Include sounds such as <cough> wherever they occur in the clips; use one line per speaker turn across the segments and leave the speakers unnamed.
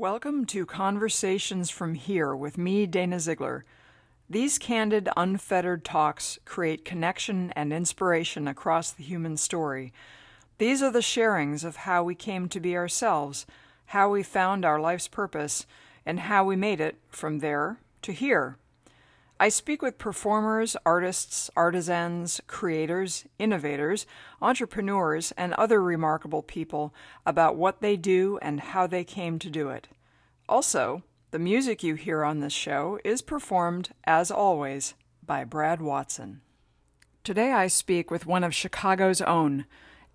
Welcome to Conversations from Here with me, Dana Ziegler. These candid, unfettered talks create connection and inspiration across the human story. These are the sharings of how we came to be ourselves, how we found our life's purpose, and how we made it from there to here. I speak with performers, artists, artisans, creators, innovators, entrepreneurs, and other remarkable people about what they do and how they came to do it. Also, the music you hear on this show is performed, as always, by Brad Watson. Today I speak with one of Chicago's own,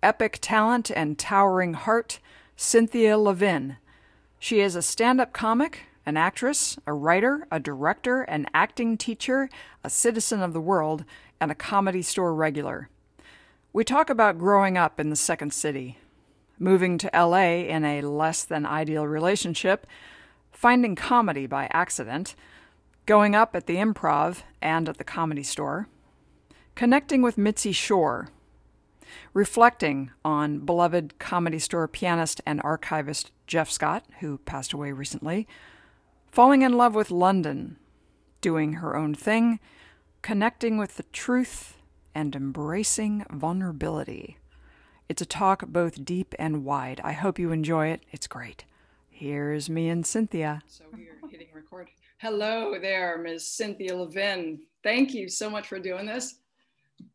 epic talent and towering heart, Cynthia Levin. She is a stand up comic, an actress, a writer, a director, an acting teacher, a citizen of the world, and a comedy store regular. We talk about growing up in the Second City, moving to LA in a less than ideal relationship, finding comedy by accident, going up at the improv and at the comedy store, connecting with Mitzi Shore, reflecting on beloved comedy store pianist and archivist Jeff Scott, who passed away recently, falling in love with London, doing her own thing, connecting with the truth, and embracing vulnerability. It's a talk both deep and wide. I hope you enjoy it. It's great. Here's me and Cynthia.
So we're hitting record. Hello there, Ms. Cynthia Levin. Thank you so much for doing this.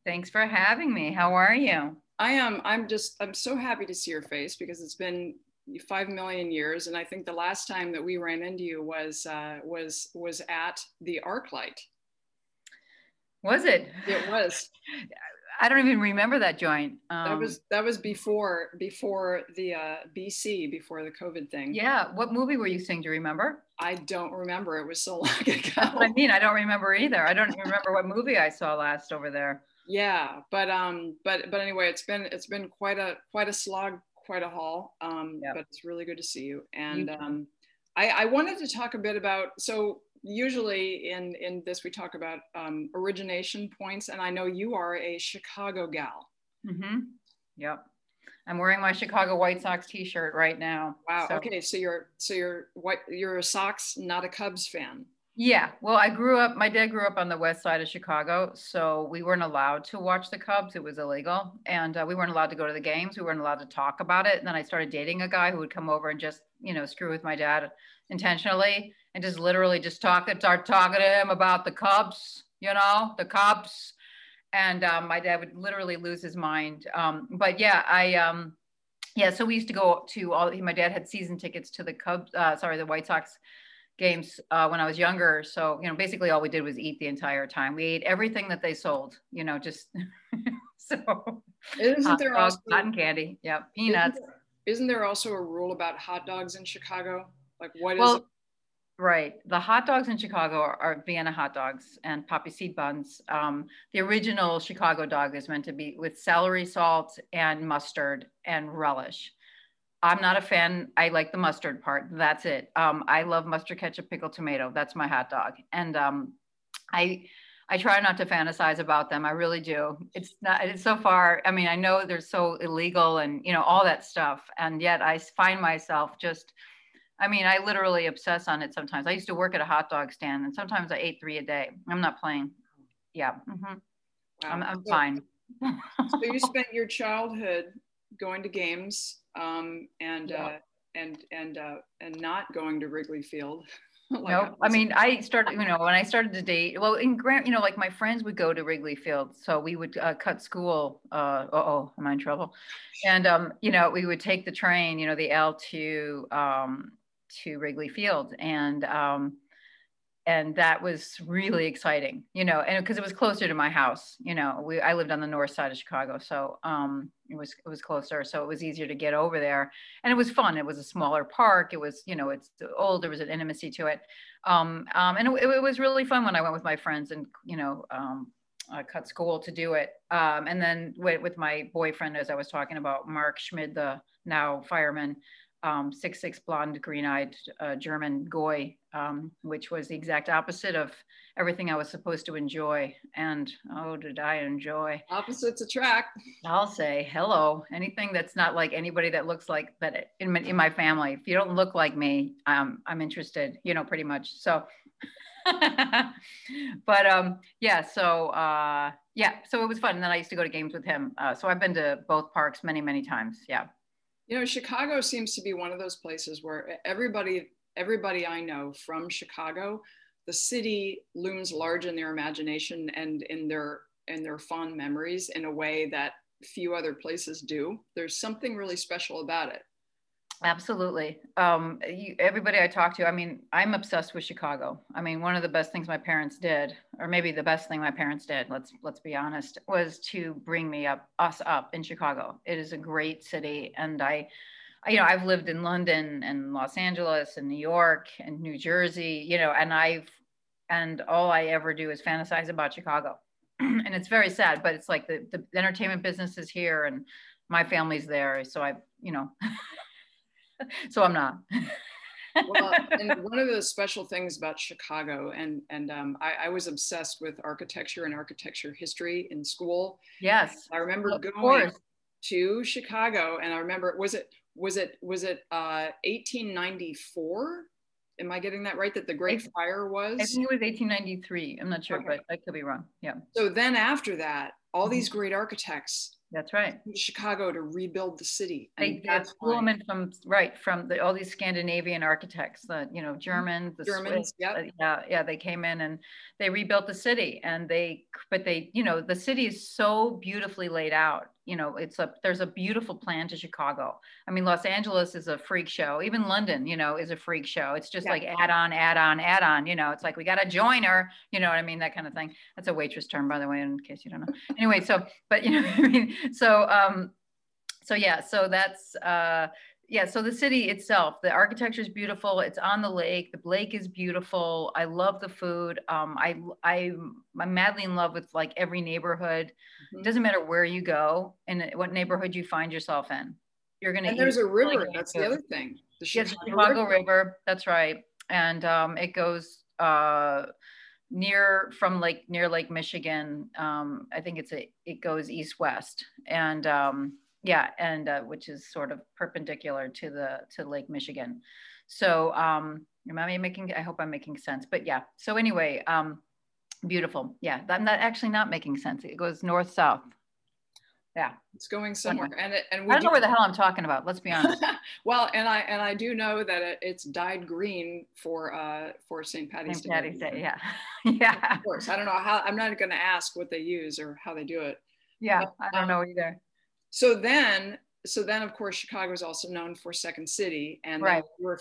Thanks for having me. How are you?
I am. I'm just. I'm so happy to see your face because it's been five million years, and I think the last time that we ran into you was uh, was was at the ArcLight.
Was it?
It was.
I don't even remember that joint.
Um, that was that was before before the uh, BC before the COVID thing.
Yeah. What movie were you seeing? Do you remember?
I don't remember. It was so <laughs> long ago.
I mean. I don't remember either. I don't remember what movie I saw last over there.
Yeah, but um, but but anyway, it's been it's been quite a quite a slog, quite a haul. Um, but it's really good to see you. And um, I, I wanted to talk a bit about so usually in in this we talk about um, origination points and i know you are a chicago gal
mm-hmm. yep i'm wearing my chicago white sox t-shirt right now
wow so. okay so you're so you're what you're a sox not a cubs fan
yeah well i grew up my dad grew up on the west side of chicago so we weren't allowed to watch the cubs it was illegal and uh, we weren't allowed to go to the games we weren't allowed to talk about it and then i started dating a guy who would come over and just you know screw with my dad intentionally and just literally just talk start talking to him about the Cubs, you know, the Cubs. And um, my dad would literally lose his mind. Um, but yeah, I um, yeah, so we used to go to all my dad had season tickets to the Cubs, uh, sorry, the White Sox games uh, when I was younger. So, you know, basically all we did was eat the entire time. We ate everything that they sold, you know, just <laughs> so
isn't there
also cotton candy? Yeah, peanuts.
Isn't there, isn't there also a rule about hot dogs in Chicago? Like what
well,
is
Right. The hot dogs in Chicago are, are Vienna hot dogs and poppy seed buns. Um, the original Chicago dog is meant to be with celery salt and mustard and relish. I'm not a fan. I like the mustard part. That's it. Um, I love mustard, ketchup, pickle, tomato. That's my hot dog. And um, I, I try not to fantasize about them. I really do. It's not. It's so far. I mean, I know they're so illegal and you know all that stuff, and yet I find myself just I mean, I literally obsess on it sometimes. I used to work at a hot dog stand, and sometimes I ate three a day. I'm not playing. Yeah, mm-hmm. wow. I'm, I'm so, fine. <laughs>
so you spent your childhood
going to games um, and yeah. uh, and and uh, and not going to Wrigley Field. <laughs>
like. I, I mean, I started, you know, when I started to date, well, in Grant, you know, like my friends would go to Wrigley Field. So we would uh, cut school. Uh, oh, am I in trouble? And, um, you know, we would take the train, you know, the L to, um, to Wrigley Field. And, um, and that was really exciting, you know, and because it was closer to my house, you know, we I lived on the north side of Chicago, so um, it was it was closer, so it was easier to get over there, and it was fun. It was a smaller park. It was, you know, it's old. There was an intimacy to it, um, um, and it, it, was really fun when I went with my friends and you know um, uh, cut school to do it, um, and then with, with my boyfriend, as I was talking about, Mark Schmid, the now fireman um, six six blonde, green eyed uh, German goy, um, which was the exact opposite of everything I was supposed to enjoy. And oh, did I enjoy?
Opposites attract.
I'll say hello. Anything that's not like anybody that looks like that in my, in my family. If you don't look like me, um, I'm interested. You know, pretty much. So. <laughs> but um yeah so uh yeah so it was fun and then i used to go to games with him uh, so i've been to both parks many many times yeah
you know chicago seems to be one of those places where everybody everybody i know from chicago the city looms large in their imagination and in their in their fond memories in a way that few other places do. There's something really special about it
Absolutely. Um, you, everybody I talk to, I mean, I'm obsessed with Chicago. I mean, one of the best things my parents did, or maybe the best thing my parents did, let's let's be honest, was to bring me up, us up in Chicago. It is a great city, and I, you know, I've lived in London and Los Angeles and New York and New Jersey, you know, and I've, and all I ever do is fantasize about Chicago, <clears throat> and it's very sad, but it's like the the entertainment business is here, and my family's there, so I, you know. <laughs> <laughs> so I'm not.
well, and <laughs> one of the special things about Chicago, and and um, I, I, was obsessed with architecture and architecture history in school.
Yes,
I remember going to Chicago, and I remember was it was it was it uh, 1894? Am I getting that right? That the Great Fire was?
I think it was 1893. I'm not sure, okay. but I could be wrong. Yeah.
So then after that, all mm-hmm. these great architects
that's right.
Chicago to rebuild the city.
They, they flew them from right from the, all these Scandinavian architects, the you know Germans, the
Germans,
Swiss, uh, yeah, yeah. They came in and they rebuilt the city, and they but they you know the city is so beautifully laid out you know it's a there's a beautiful plan to chicago. I mean los angeles is a freak show. Even london you know is a freak show. It's just yeah. like add on add on add on you know it's like we got a joiner you know what i mean that kind of thing. That's a waitress term by the way in case you don't know. Anyway so but <laughs> you know i mean? So um so yeah so that's uh yeah so the city itself the architecture is beautiful. It's on the lake. The lake is beautiful. I love the food. Um, i i i'm madly in love with like every neighborhood mm-hmm. it doesn't matter where you go and what neighborhood you find yourself in you're gonna
and there's a river really that's the other thing
the chicago, yes, chicago river. river. that's right and um, it goes uh, near from like near lake michigan um, i think it's a it goes east west and um, yeah and uh, which is sort of perpendicular to the to lake michigan so um am i making i hope i'm making sense but yeah so anyway um beautiful. Yeah i'm not actually not making sense. It goes north south. Yeah.
It's going somewhere okay. and it, and
i don't do, know where the hell i'm talking about let's be honest. <laughs>
Well and i and i do know that it, it's dyed green for uh for st patty's
st. patty's day, day yeah <laughs> yeah.
of course i don't know how i'm not going to ask what they use or how they do it.
Yeah but, i don't um, know either.
so then so then of course chicago is also known for second city and right. you were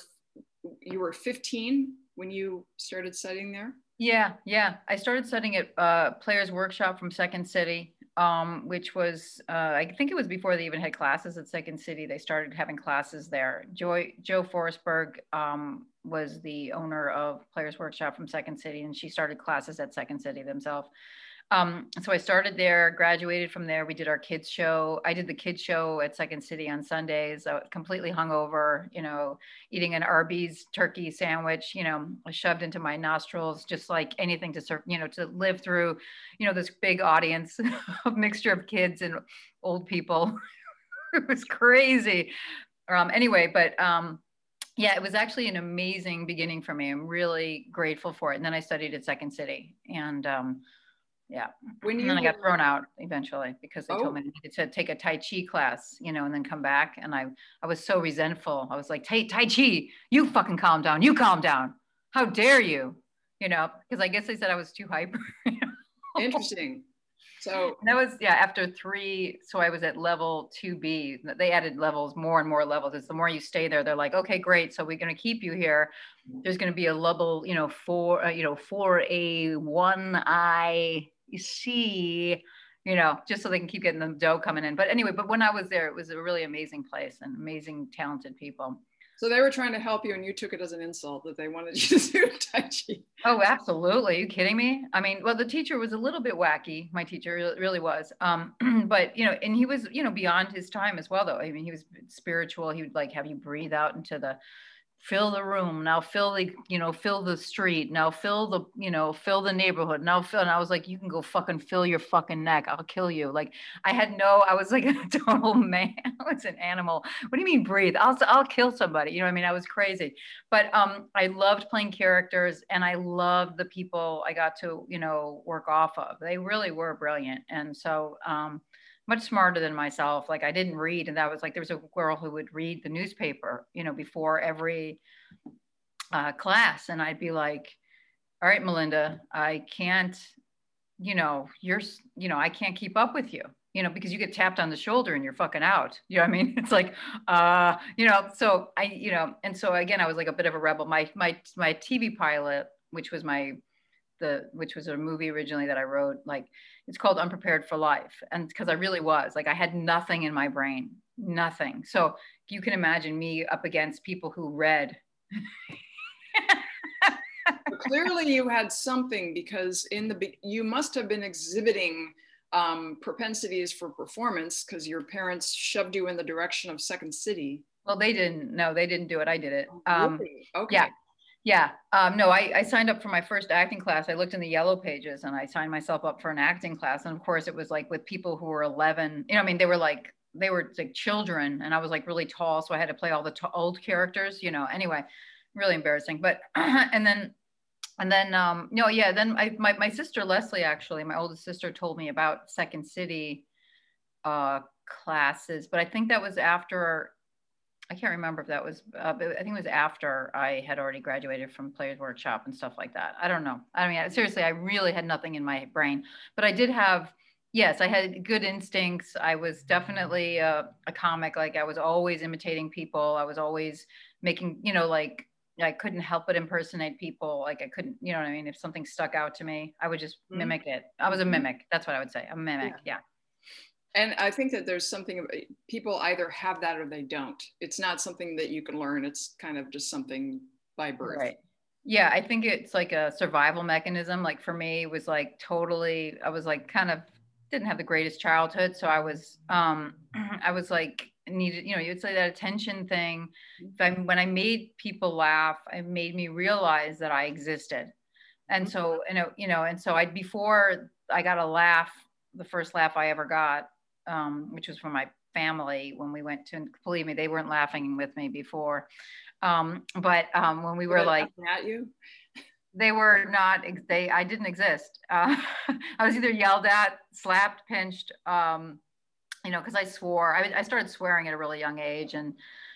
you were 15 when you started studying there
yeah yeah. I started studying at uh, players workshop from second city um, which was uh, i think it was before they even had classes at second city. They started having classes there. Joy Jo Forsberg um, was the owner of players workshop from second city and she started classes at second city themselves um, so I started there, graduated from there. We did our kids show. I did the kids show at Second City on Sundays. I was completely hungover, you know, eating an Arby's turkey sandwich, you know, shoved into my nostrils, just like anything to serve, you know, to live through, you know, this big audience, <laughs> a mixture of kids and old people. <laughs> it was crazy. Um, anyway, but um, yeah, it was actually an amazing beginning for me. I'm really grateful for it. And then I studied at Second City and um, yeah. When and you, then I got thrown out eventually because they oh. told me I needed to take a Tai Chi class, you know, and then come back. And I, I was so resentful. I was like, "Tai Tai Chi, you fucking calm down. You calm down. How dare you? You know, because I guess they said I was too hyper. <laughs>
Interesting. So and
that was, yeah, after three. So I was at level 2B. They added levels, more and more levels. It's the more you stay there, they're like, okay, great. So we're going to keep you here. There's going to be a level, you know, four, uh, you know, 4A, 1I, see, you know, just so they can keep getting the dough coming in. But anyway, but when I was there, it was a really amazing place and amazing, talented people.
So they were trying to help you, and you took it as an insult that they wanted you <laughs> to do Tai Chi.
Oh, absolutely! Are you kidding me? I mean, well, the teacher was a little bit wacky. My teacher really was, um, <clears throat> but you know, and he was, you know, beyond his time as well. Though I mean, he was spiritual. He would like have you breathe out into the fill the room. Now fill the you know fill the street. Now fill the you know fill the neighborhood. Now fill and i was like you can go fucking fill your fucking neck. I'll kill you. Like i had no i was like <laughs> a total man. <laughs> I was an animal. What do you mean breathe? I'll i'll kill somebody. You know what i mean? I was crazy. But um i loved playing characters and i loved the people i got to you know work off of. They really were brilliant. And so um much smarter than myself. Like I didn't read, and that was like there was a girl who would read the newspaper, you know, before every uh, class, and I'd be like, "All right, Melinda, I can't, you know, you're, you know, I can't keep up with you." You know, because you get tapped on the shoulder and you're fucking out. You know what I mean? <laughs> It's like, uh, you know, so I, you know, and so again, I was like a bit of a rebel. My my my TV pilot, which was my the which was a movie originally that I wrote, like it's called Unprepared for Life. And because I really was, like I had nothing in my brain, nothing. So you can imagine me up against people who read.
clearly you had something because in the you must have been exhibiting um, propensities for performance because your parents shoved you in the direction of Second City.
Well, they didn't. No, they didn't do it. I did it. Um,
really? Okay.
Yeah. Yeah. Um, no, I, I signed up for my first acting class. I looked in the yellow pages and I signed myself up for an acting class. And of course, it was like with people who were 11. You know, I mean, they were like, they were like children and I was like really tall. So I had to play all the t- old characters, you know, anyway, really embarrassing. But, <clears throat> and then, and then, um, no, yeah, then I, my, my sister Leslie, actually, my oldest sister told me about Second City uh, classes, but I think that was after I can't remember if that was, uh, I think it was after I had already graduated from Players Workshop and stuff like that. I don't know. I mean, seriously, I really had nothing in my brain, but I did have, yes, I had good instincts. I was definitely a, a comic. Like I was always imitating people. I was always making, you know, like I couldn't help but impersonate people. Like I couldn't, you know what I mean? If something stuck out to me, I would just mm-hmm. mimic it. I was a mm-hmm. mimic. That's what I would say. A mimic. yeah. yeah
and i think that there's something eh, people either have that or they don't. It's not something that you can learn. It's kind of just something by birth.
Right. Yeah i think it's like a survival mechanism. Like for me it was like totally i was like kind of didn't have the greatest childhood. So i was um <clears throat> i was like needed you know you'd say that attention thing. Mm-hmm. I, when i made people laugh it made me realize that i existed. And so mm-hmm. you know you know and so i before i got a laugh the first laugh i ever got um, which was from my family when we went to, believe me, they weren't laughing with me before. Um, but um, when we were, were like,
at you,
they were not, they, I didn't exist. <laughs> Uh, I was either yelled at, slapped, pinched, um, you know, cause I swore, I, I started swearing at a really young age and,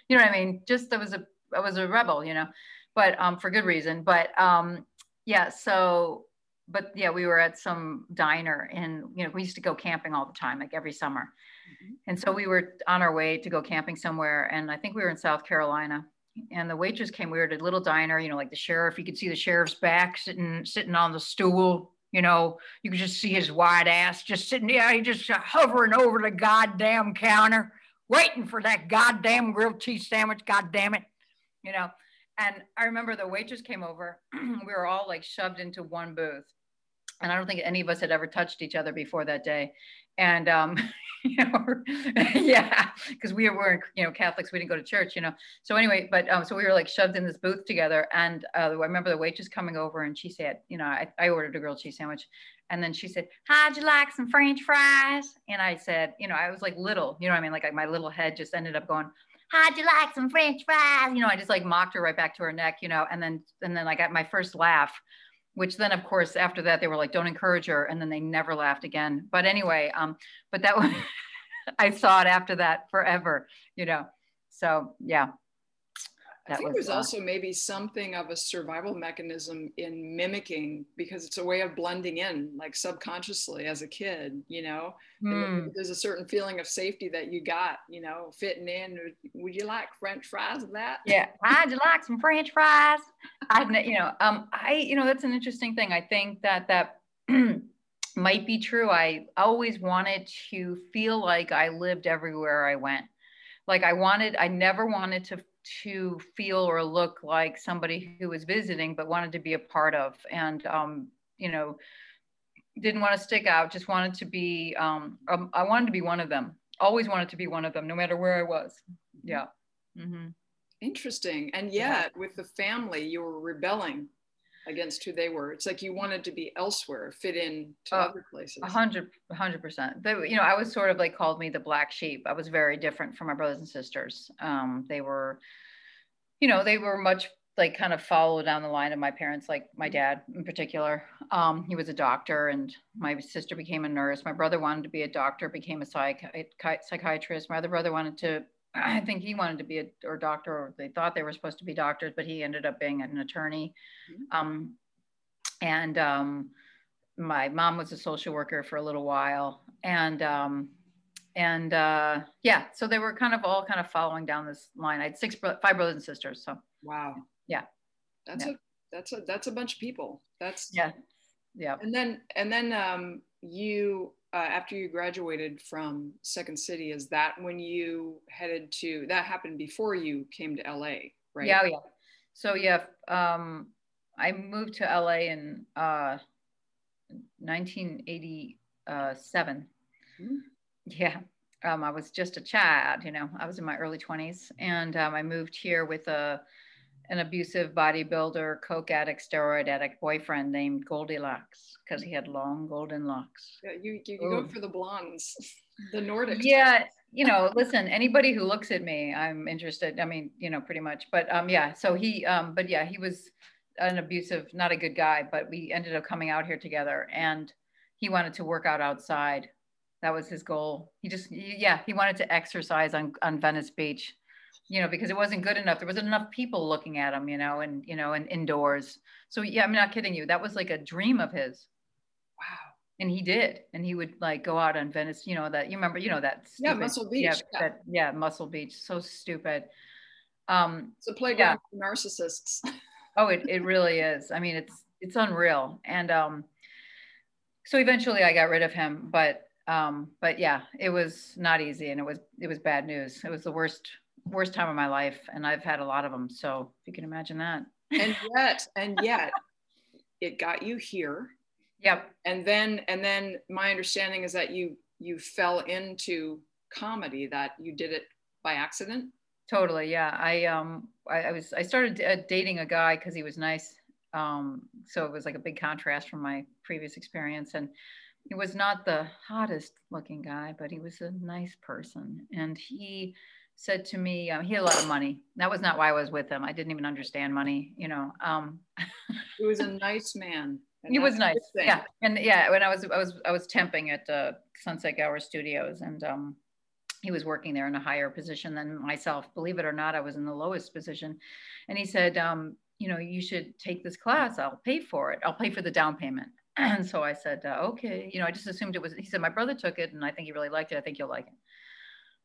you know what I mean? Just, I was a, I was a rebel, you know, but um, for good reason. But um, yeah, so but yeah, we were at some diner and, you know, we used to go camping all the time, like every summer. Mm-hmm. And so we were on our way to go camping somewhere. And I think we were in South Carolina and the waitress came, we were at a little diner, you know, like the sheriff, you could see the sheriff's back sitting, sitting on the stool, you know, you could just see his wide ass just sitting there, he just hovering over the goddamn counter, waiting for that goddamn grilled cheese sandwich. God damn it. You know, and I remember the waitress came over. <clears throat> we were all like shoved into one booth. And I don't think any of us had ever touched each other before that day. And, um, <laughs> <laughs> yeah, because we were, you know, Catholics, we didn't go to church, you know. So anyway, but um, so we were like shoved in this booth together. And uh, I remember the waitress coming over and she said, you know, I, I ordered a grilled cheese sandwich. And then she said, How'd you like some French fries? And I said, you know, I was like little, you know I mean? Like, like my little head just ended up going, how'd you like some French fries? You know, I just like mocked her right back to her neck, you know, and then and then I got my first laugh which then of course after that they were like don't encourage her and then they never laughed again. But anyway um but that <laughs> was i saw it after that forever you know? So yeah
I think was, there's uh, also maybe something of a survival mechanism in mimicking because it's a way of blending in, like subconsciously as a kid, you know. Mm. There's a certain feeling of safety that you got, you know, fitting in. Would you like French fries with that?
Yeah, I'd like some French fries. I've, you know, um, I, you know, that's an interesting thing. I think that that <clears throat> might be true. I always wanted to feel like I lived everywhere I went. Like I wanted, I never wanted to to feel or look like somebody who was visiting but wanted to be a part of. And um, you know didn't want to stick out just wanted to be um, um, i wanted to be one of them. Always wanted to be one of them no matter where i was. Yeah. Mm-hmm.
interesting. And yet yeah. with the family you were rebelling against who they were. It's like you wanted to be elsewhere, fit in to uh, other places.
A hundred, a hundred percent. You know, I was sort of like called me the black sheep. I was very different from my brothers and sisters. Um, they were, you know, they were much like kind of follow down the line of my parents, like my dad in particular. Um, he was a doctor, and my sister became a nurse. My brother wanted to be a doctor, became a psych- psychiatrist. My other brother wanted to I think he wanted to be a or doctor, or they thought they were supposed to be doctors, but he ended up being an attorney. Mm-hmm. Um, and um, my mom was a social worker for a little while, and um, and uh, yeah, so they were kind of all kind of following down this line. I had six, five brothers and sisters. So
wow,
yeah,
that's
yeah.
a that's a that's a bunch of people. That's
yeah, yeah.
And then and then um, you uh, after you graduated from Second City, is that when you headed to? That happened before you came to LA, right?
Yeah, yeah. So yeah, um, I moved to LA in uh, 1987. Mm-hmm. Yeah, um, I was just a child, you know. I was in my early 20s, and um, I moved here with a an abusive bodybuilder, coke addict, steroid addict boyfriend named Goldilocks because he had long golden locks.
Yeah, you, you, you go for the blondes, the Nordic.
Yeah, you know, listen, anybody who looks at me, I'm interested. I mean, you know, pretty much. But um, yeah, so he, um, but yeah, he was an abusive, not a good guy, but we ended up coming out here together and he wanted to work out outside. That was his goal. He just, yeah, he wanted to exercise on, on Venice Beach you know, because it wasn't good enough. There wasn't enough people looking at him, you know, and you know, and indoors. So yeah, I'm not kidding you. That was like a dream of his.
Wow.
And he did, and he would like go out on Venice, you know that you remember, you know that
stupid, yeah Muscle Beach, yeah,
yeah. That, yeah, Muscle Beach, so stupid. Um,
it's a playground yeah. for narcissists. <laughs>
oh, it it really is. I mean, it's it's unreal, and um, so eventually I got rid of him, but um, but yeah, it was not easy, and it was it was bad news. It was the worst worst time of my life, and I've had a lot of them. So if you can imagine that.
and <laughs> yet, and yet, it got you here.
Yep.
And then, and then, my understanding is that you you fell into comedy. That you did it by accident.
Totally. Yeah. I um I, I was I started uh, dating a guy because he was nice. Um, so it was like a big contrast from my previous experience and he was not the hottest looking guy, but he was a nice person. And he said to me, um, he had a lot of money. That was not why I was with him. I didn't even understand money, you know. Um, <laughs>
he was a nice man.
He was nice. Yeah. And yeah, when I was, I was, I was temping at uh, Sunset Gower Studios and um, he was working there in a higher position than myself. Believe it or not, I was in the lowest position. And he said, um, you know, you should take this class. I'll pay for it. I'll pay for the down payment. And <clears throat> so I said, uh, okay. You know, I just assumed it was, he said, my brother took it and I think he really liked it. I think you'll like it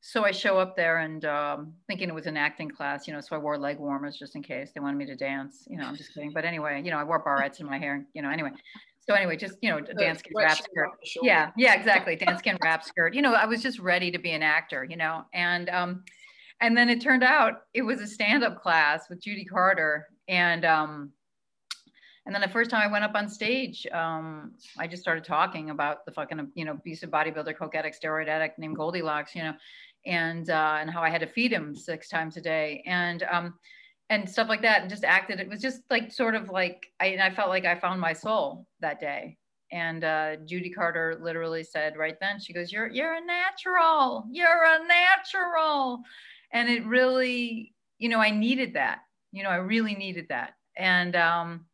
so I show up there and um, thinking it was an acting class, you know, so I wore leg warmers just in case they wanted me to dance. You know, I'm just kidding. But anyway, you know, I wore barrettes in my hair, you know, anyway. So anyway, just, you know, Danskin wrap skirt. Yeah, yeah, exactly. Danskin wrap skirt. You know, I was just ready to be an actor, you know, and, um, and then it turned out it was a stand-up class with Judy Carter. And, um, and then the first time I went up on stage, um, I just started talking about the fucking, you know, abusive bodybuilder, coke addict, steroid addict named Goldilocks, you know, and uh, and how I had to feed him six times a day and um, and stuff like that and just acted. It was just like sort of like I I felt like I found my soul that day. And uh, Judy Carter literally said right then, she goes, "You're you're a natural. You're a natural," and it really, you know, I needed that. You know, I really needed that. And um,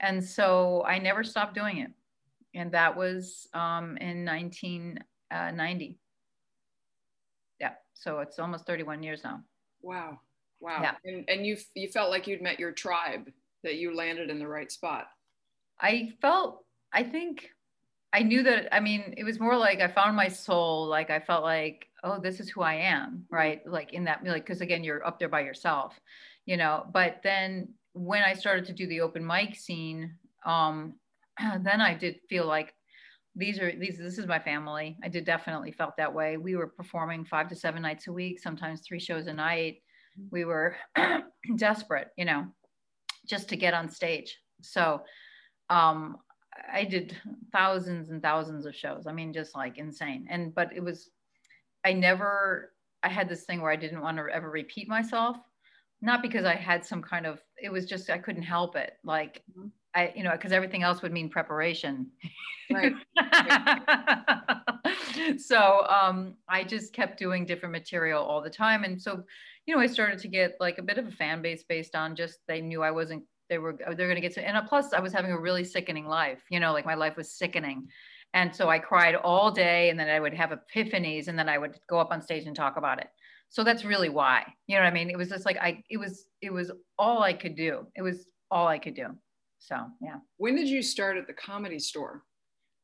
And so I never stopped doing it. And that was um, in 1990. So it's almost 31 years now.
Wow. Wow. Yeah. And, and you, you felt like you'd met your tribe, that you landed in the right spot.
I felt, I think I knew that, I mean, it was more like I found my soul. Like I felt like, oh, this is who I am, right? Like in that, like, because again, you're up there by yourself, you know. But then when I started to do the open mic scene, um, <clears throat> then I did feel like these are these this is my family. I did definitely felt that way. We were performing five to seven nights a week, sometimes three shows a night. We were <clears throat> desperate, you know, just to get on stage. So um, I did thousands and thousands of shows. I mean, just like insane. And but it was, I never, I had this thing where I didn't want to ever repeat myself, not because I had some kind of. It was just I couldn't help it. Like mm-hmm. I, you know, because everything else would mean preparation. Right. <laughs> so um, I just kept doing different material all the time, and so you know, I started to get like a bit of a fan base based on just they knew I wasn't they were they're going to get to and plus i was having a really sickening life you know like my life was sickening. And so i cried all day and then i would have epiphanies and then i would go up on stage and talk about it. So that's really why you know what i mean? It was just like i it was it was all i could do. It was all i could do so yeah.
When did you start at the comedy store?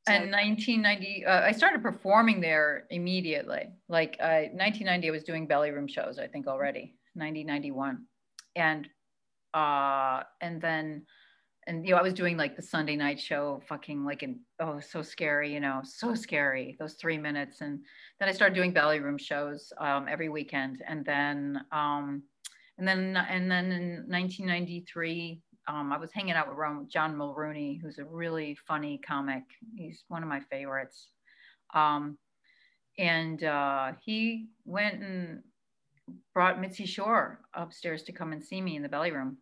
In 1990 uh, i started performing there immediately. Like uh, 1990 i was doing belly room shows i think already. 90 91 and uh, and then and you know, I was doing like the Sunday night show, fucking like in oh, so scary, you know, so scary, those three minutes. And then I started doing belly room shows um, every weekend. And then um, and then and then in 1993, um, I was hanging out with John Mulrooney, who's a really funny comic. He's one of my favorites. Um, and uh, he went and brought Mitzi Shore upstairs to come and see me in the belly room.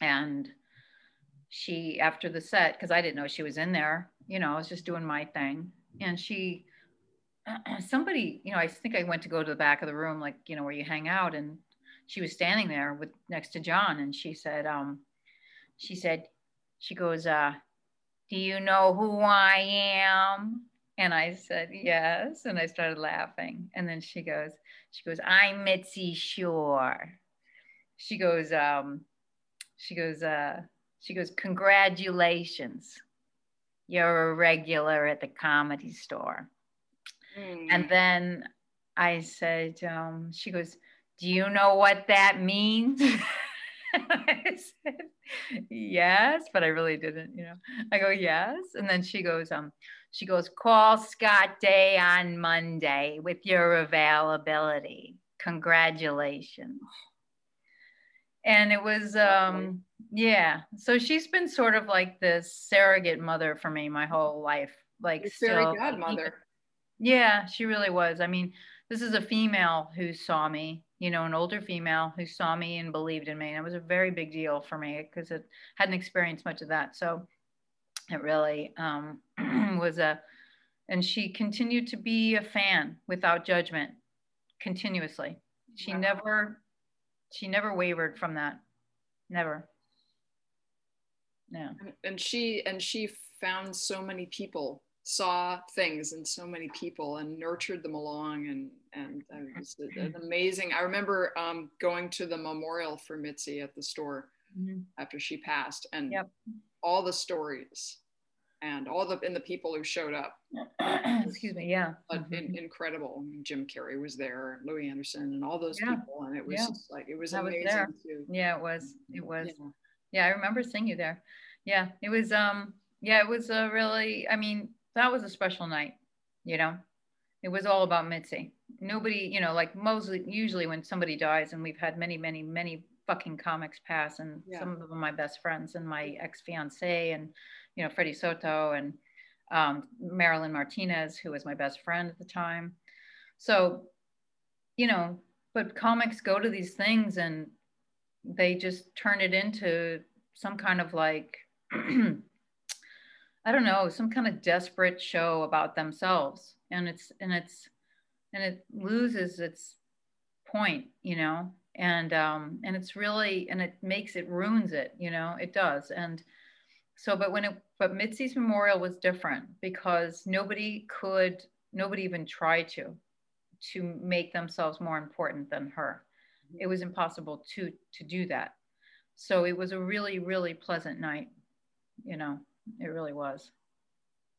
And she, after the set, because I didn't know she was in there, you know, I was just doing my thing. And she, <clears throat> somebody, you know, I think I went to go to the back of the room, like, you know, where you hang out. And she was standing there with next to John. And she said, um, she said, she goes, uh, do you know who I am? And I said, yes. And I started laughing. And then she goes, she goes, I'm Mitzi Shore. She goes, um, she goes, uh, she goes, congratulations. You're a regular at the comedy store. Mm. And then I said, um, she goes, do you know what that means? <laughs> I <laughs> said, yes, but I really didn't, you know. I go, yes. And then she goes, um, she goes, call Scott Day on Monday with your availability. Congratulations. And it was, um, yeah. So she's been sort of like this surrogate mother for me my whole life. Like,
fairy godmother.
Yeah, she really was. I mean, this is a female who saw me, you know, an older female who saw me and believed in me. And it was a very big deal for me because it hadn't experienced much of that. So it really um, <clears throat> was a, and she continued to be a fan without judgment continuously. She wow. never, she never wavered from that. Never.
Yeah. And she, and she found so many people saw things in so many people and nurtured them along and and it was an amazing i remember um, going to the memorial for mitzi at the store mm-hmm. after she passed and yep. all the stories and all the and the people who showed up. <clears throat>
Excuse me, yeah.
Mm-hmm. In, incredible. Jim Carrey was there, Louie Anderson, and all those yeah. people, and it was yeah. like it was amazing was too.
Yeah, it was. It was. Yeah. yeah, I remember seeing you there. Yeah, it was. Um, yeah, it was a really. I mean, that was a special night. You know, it was all about Mitzi. Nobody, you know, like mostly usually when somebody dies, and we've had many, many, many fucking comics pass, and yeah. some of them my best friends and my ex fiance and you know, Freddie Soto and um, Marilyn Martinez, who was my best friend at the time. So, you know, but comics go to these things and they just turn it into some kind of like, <clears throat> I don't know, some kind of desperate show about themselves. And it's, and it's, and it loses its point, you know, and, um, and it's really, and it makes, it ruins it, you know, it does. And, so but when it but Mitzi's memorial was different because nobody could nobody even tried to to make themselves more important than her. It was impossible to to do that. So it was a really really pleasant night. You know, it really was.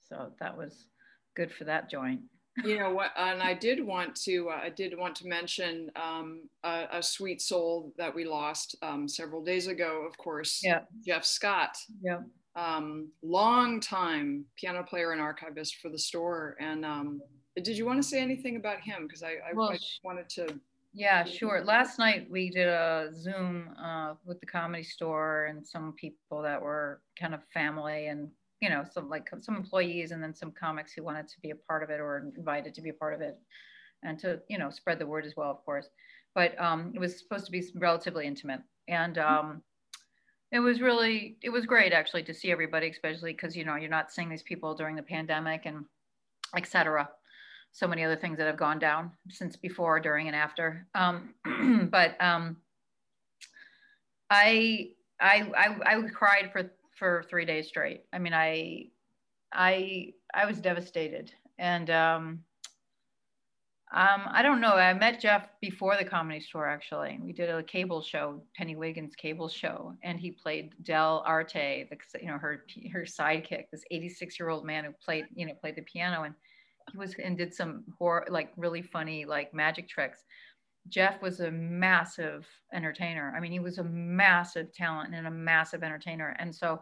So that was good for that joint.
You know what and i did want to uh, i did want to mention um, a, a, sweet soul that we lost um, several days ago of course
yeah.
Jeff scott.
Yeah.
Um, long time piano player and archivist for the store and um, did you want to say anything about him? Because I, I,
well,
I wanted to
yeah sure last night we did a zoom uh, with the comedy store and some people that were kind of family and you know, some like some employees and then some comics who wanted to be a part of it or invited to be a part of it and to, you know, spread the word as well, of course. But um, it was supposed to be relatively intimate. And um, it was really, it was great actually to see everybody, especially because, you know, you're not seeing these people during the pandemic and etc. So many other things that have gone down since before, during, and after. Um, <clears throat> but um, I, I, I, I cried for for three days straight. I mean, I, I, I was devastated, and um, um, I don't know. I met Jeff before the comedy store. Actually, we did a cable show, Penny Wiggins cable show, and he played Del Arte, the, you know, her her sidekick, this 86 year old man who played, you know, played the piano, and he was and did some horror, like really funny, like magic tricks. Jeff was a massive entertainer. I mean, he was a massive talent and a massive entertainer. And so,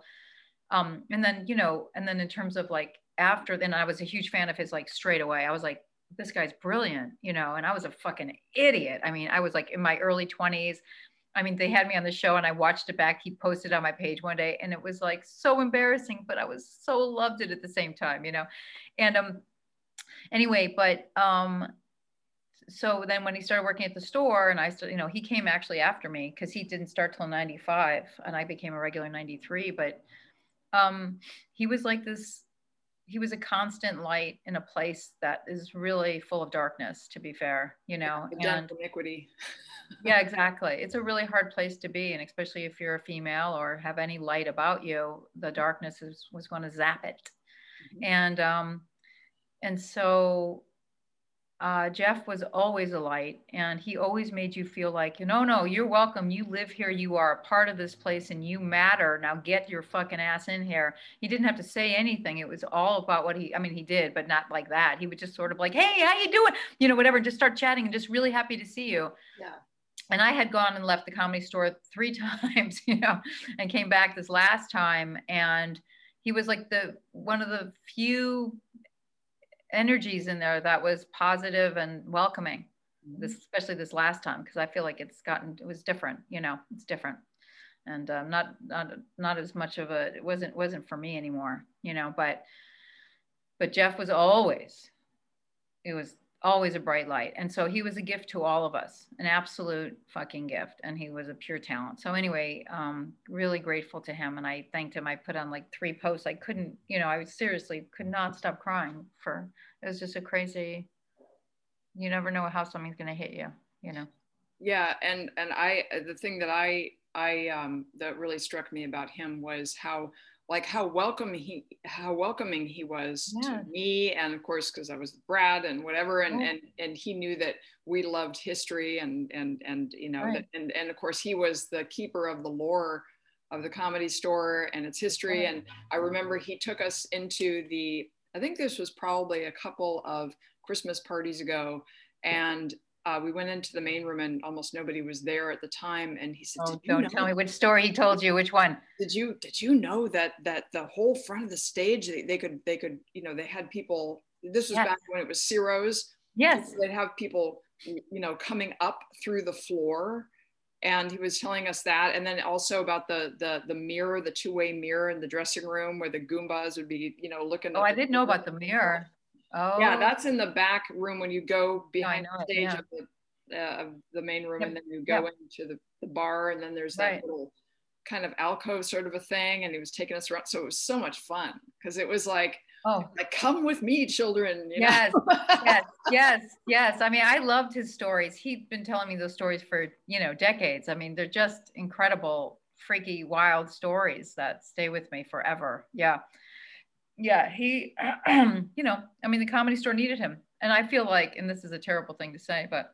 um, and then, you know, and then in terms of like after, then I was a huge fan of his like straight away. I was like, this guy's brilliant, you know, and I was a fucking idiot. I mean, I was like in my early 20s. I mean, they had me on the show and I watched it back. He posted on my page one day and it was like so embarrassing, but I was so loved it at the same time, you know. And um anyway, but um so then when he started working at the store and I started, you know, he came actually after me because he didn't start till 95 and I became a regular 93. But um, he was like this, he was a constant light in a place that is really full of darkness, to be fair, you know,
and iniquity. <laughs>
yeah, exactly. It's a really hard place to be. And especially if you're a female or have any light about you, the darkness is, was going to zap it. Mm-hmm. And, um, and so uh, Jeff was always a light and he always made you feel like, you know, no, you're welcome. You live here. You are a part of this place and you matter. Now get your fucking ass in here. He didn't have to say anything. It was all about what he, I mean, he did, but not like that. He would just sort of like, Hey, how you doing? You know, whatever, just start chatting and just really happy to see you.
Yeah.
And I had gone and left the comedy store <laughs> three times, you know, and came back this last time. And he was like the, one of the few energies in there that was positive and welcoming mm-hmm. this especially this last time because i feel like it's gotten it was different you know it's different and um, not not not as much of a it wasn't wasn't for me anymore you know but but jeff was always it was always a bright light. And so he was a gift to all of us, an absolute fucking gift. And he was a pure talent. So anyway, um, really grateful to him. And I thanked him. I put on like three posts. I couldn't, you know, I was seriously could not stop crying for, it was just a crazy, you never know how something's going to hit you, you know?
Yeah. And, and I, the thing that I, I, um, that really struck me about him was how like how welcome he how welcoming he was yeah. to me and of course because i was brad and whatever and and and he knew that we loved history and and and you know right. that, and and of course he was the keeper of the lore of the comedy store and its history right. and i remember he took us into the i think this was probably a couple of christmas parties ago and uh, we went into the main room and almost nobody was there at the time. And he said,
oh, "Don't tell me which story he told you. Which one?
Did you did you know that that the whole front of the stage they, they could they could you know they had people. This was yes. back when it was Ciro's.
Yes,
they'd have people you know coming up through the floor." And he was telling us that, and then also about the the the mirror, the two way mirror in the dressing room where the Goombas would be, you know, looking.
Oh, I didn't know about the mirror.
Oh. Yeah, that's in the back room when you go behind the stage yeah. of, the, uh, of the main room, yep. and then you go yep. into the, the bar, and then there's that right. little kind of alcove sort of a thing, and he was taking us around. So it was so much fun because it was like, oh, like come with me, children.
yes, <laughs> yes, yes, yes. I mean, I loved his stories. He'd been telling me those stories for you know decades. I mean, they're just incredible freaky, wild stories that stay with me forever. Yeah. Yeah. He, <clears throat> you know, I mean, the comedy store needed him. And I feel like, and this is a terrible thing to say, but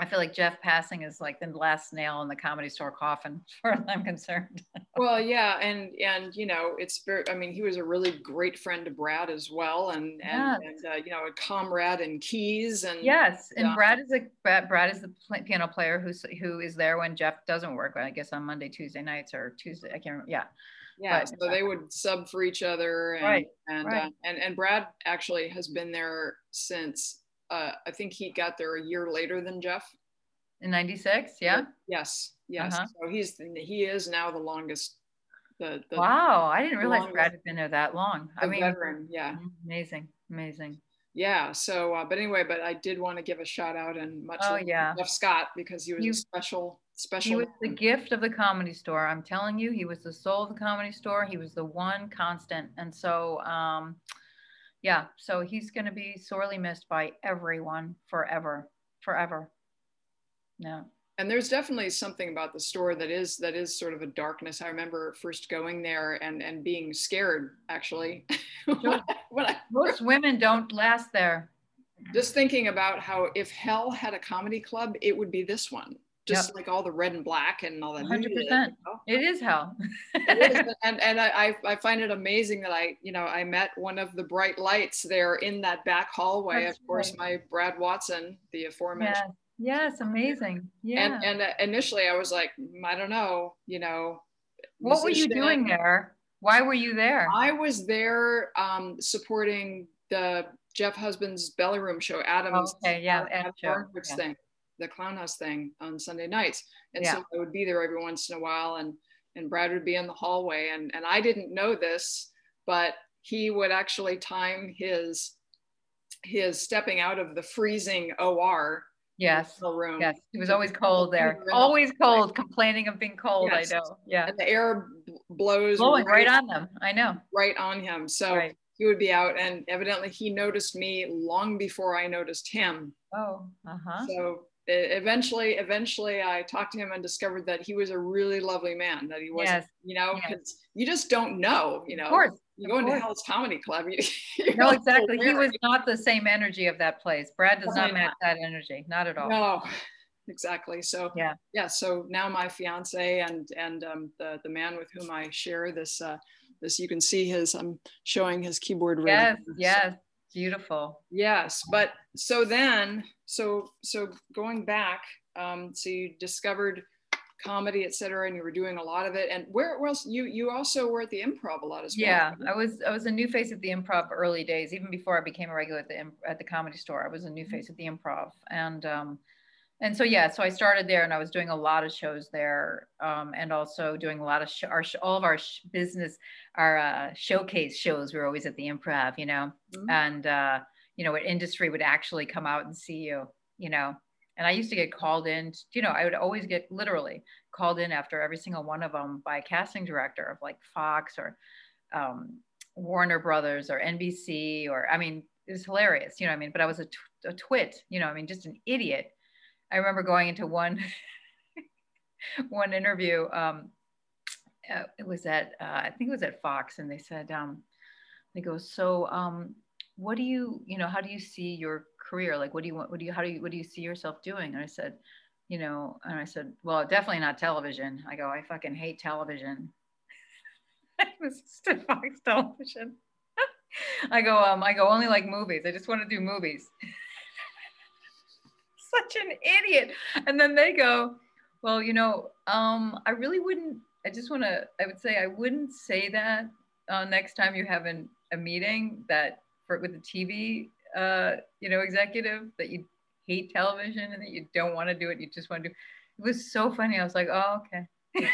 I feel like Jeff passing is like the last nail in the comedy store coffin, <laughs> as far as I'm concerned.
well, yeah, and and you know, it's very. I mean, he was a really great friend to Brad as well, and and, yes. and uh, you know, a comrade in keys, and
yes, and Brad is a Brad is the piano player who's who is there when Jeff doesn't work. I guess on Monday, Tuesday nights or Tuesday. I can't remember. Yeah.
Yeah, but, so they would sub for each other, and right, and, right. Uh, and and Brad actually has been there since uh, I think he got there a year later than Jeff.
In 96, yeah?
Yes, yes. Uh-huh. So he's he is now the longest. The, the
wow, I didn't realize Brad had been there that long. I mean,
veteran, yeah.
Mm-hmm, amazing, amazing.
Yeah. So, uh, but anyway, but I did want to give a shout out and much
oh, yeah.
Jeff Scott because he was he, a special, special. He
was the gift of the comedy store. I'm telling you, he was the soul of the comedy store. He was the one constant, and so. um yeah, so he's going to be sorely missed by everyone forever, forever. Yeah.
And there's definitely something about the store that is that is sort of a darkness. I remember first going there and and being scared actually. <laughs>
when I, Most women don't last there.
Just thinking about how if hell had a comedy club, it would be this one just yep. like all the red and black and all that.
100%. You know? It is hell. <laughs>
it is. And, and I, I find it amazing that I, you know, I met one of the bright lights there in that back hallway. That's of course, my Brad Watson, the aforementioned.
Yes, yes <laughs> amazing. Yeah.
And, and uh, initially I was like, I don't know, you know.
What were you doing there? Why were you there?
I was there um, supporting the Jeff Husband's Belly Room show, Adam's
okay, yeah, Adam
show. Thing the clown house thing on Sunday nights. And yeah. so I would be there every once in a while and and Brad would be in the hallway and and I didn't know this, but he would actually time his his stepping out of the freezing OR
Yes. Room. Yes. It was always cold there. Always cold, complaining of being cold. Yes. I know. Yeah.
And the air blows
blowing right, right, on them. I know.
Right on him. So right. he would be out, and evidently he noticed me long before I noticed him.
Oh. Uh huh.
So eventually eventually i talked to him and discovered that he was a really lovely man that he was yes. you know because yes. you just don't know you know.
Of course
you go into hell's comedy club you, <laughs>
no exactly. He was not the same energy of that place. Brad does not match that energy not at all.
No exactly. So yeah. yeah so now my fiance and and um, the the man with whom i share this uh this you can see his i'm showing his keyboard
yes yes Beautiful.
Yes, but so then, so so going back, um, so you discovered comedy, et cetera, and you were doing a lot of it. And where, else? You you also were at the Improv a lot as
well. Yeah, I was I was a new face at the Improv early days, even before I became a regular at the at the Comedy Store. I was a new face at the Improv, and um, and so yeah so i started there and i was doing a lot of shows there um, and also doing a lot of sh- our sh- all of our sh- business our uh, showcase shows we were always at the improv you know? Mm-hmm. and uh, you know what industry would actually come out and see you you know? And i used to get called in you know i would always get literally called in after every single one of them by a casting director of like fox or um, warner brothers or nbc or i mean it was hilarious you know i mean? But i was a twit you know i mean? Just an idiot I remember going into one <laughs> one interview. Um, uh, it was at uh, I think it was at Fox, and they said um, they go, so um, what do you you know how do you see your career? Like what do you want? What do you how do you what do you see yourself doing? And I said, you know, and I said, well, definitely not television. I go, I fucking hate television. <laughs> it was just Fox television. <laughs> I go, um, I go only like movies. I just want to do movies such an idiot. And then they go, well, you know, um, I really wouldn't, I just want to, I would say, I wouldn't say that uh, next time you have an, a meeting that for, with the TV, uh, you know, executive that you hate television and that you don't want to do it. You just want to do it. was so funny. I was like, oh, okay. <laughs>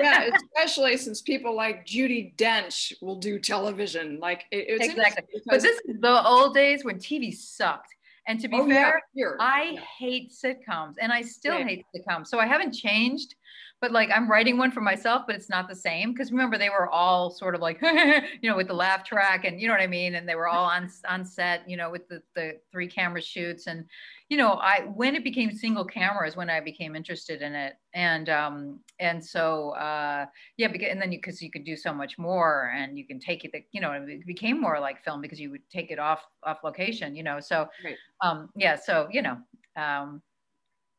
yeah, especially since people like Judi Dench will do television. Like it, it's
exactly. But this is the old days when TV sucked. And to be oh, fair, yeah, I yeah. hate sitcoms and I still hate sitcoms. So I haven't changed, but like I'm writing one for myself, but it's not the same. Cause remember they were all sort of like, <laughs> you know, with the laugh track and you know what I mean? And they were all on, <laughs> on set, you know, with the, the three camera shoots and, you know, I when it became single camera is when I became interested in it, and um, and so uh, yeah, because, and then because you, you, could do so much more, and you can take it, you know, it became more like film because you would take it off off location, you know. So right. um, yeah, so you know. Um,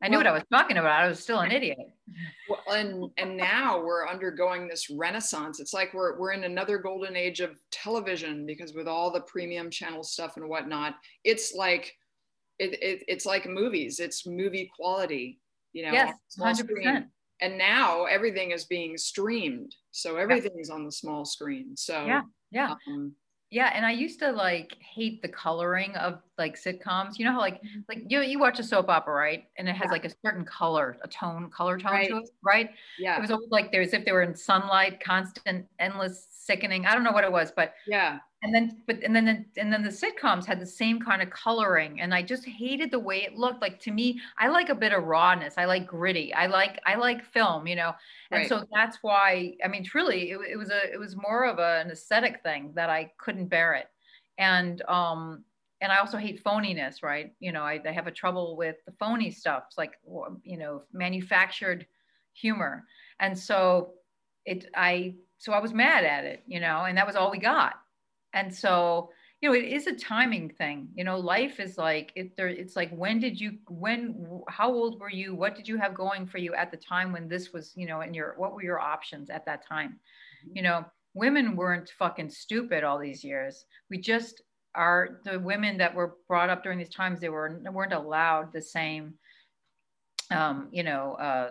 I knew well, what I was talking about. I was still an idiot.
Well, and and now we're undergoing this renaissance. It's like we're we're in another golden age of television because with all the premium channel stuff and whatnot, it's like it, it it's like movies. It's movie quality. You know,
yes, hundred percent.
And now everything is being streamed, so everything is on the small screen. So
yeah, yeah. Um, yeah, and I used to like hate the coloring of like sitcoms. You know how like mm-hmm. like you you watch a soap opera, right? And it has yeah. like a certain color, a tone, color tone right. to it, right?
Yeah.
It was always like there as if they were in sunlight, constant, endless sickening. I don't know what it was, but
yeah.
and then but and then the, and then the sitcoms had the same kind of coloring and i just hated the way it looked. Like to me i like a bit of rawness. I like gritty. I like i like film you know? And right. so that's why i mean truly it, it was a it was more of a, an aesthetic thing that i couldn't bear it. And um and i also hate phoniness right? You know i, I have a trouble with the phony stuff it's like you know manufactured humor. And so it i so i was mad at it you know and that was all we got. And so you know it is a timing thing you know life is like it there it's like when did you when how old were you? What did you have going for you at the time when this was you know in your what were your options at that time? Mm-hmm. you know women weren't fucking stupid all these years. We just are the women that were brought up during these times they were weren't allowed the same um you know uh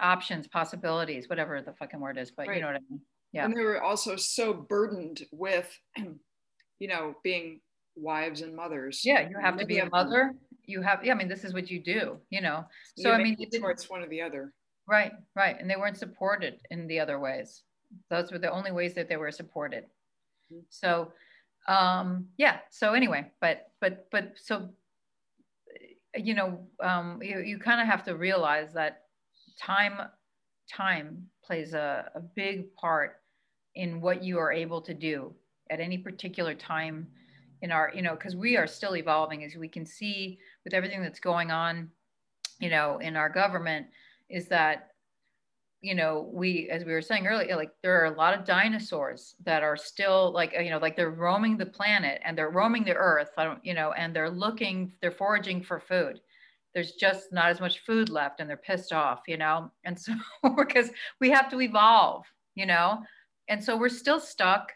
options possibilities whatever the fucking word is but right. you know what i mean
yeah. And they were also so burdened with, <clears throat> you know, being wives and mothers.
Yeah, you have to be a mother. You have, yeah, I mean, this is what you do, you know. So, I mean,
it's one or the other.
Right, right. And they weren't supported in the other ways. Those were the only ways that they were supported. Mm-hmm. So, um, yeah. So anyway, but, but, but, so, you know, um, you, you kind of have to realize that time, time plays a, a big part in what you are able to do at any particular time in our you know because we are still evolving as we can see with everything that's going on you know in our government is that you know we as we were saying earlier like there are a lot of dinosaurs that are still like you know like they're roaming the planet and they're roaming the earth i don't you know and they're looking they're foraging for food there's just not as much food left and they're pissed off you know and so <laughs> because we have to evolve you know and so we're still stuck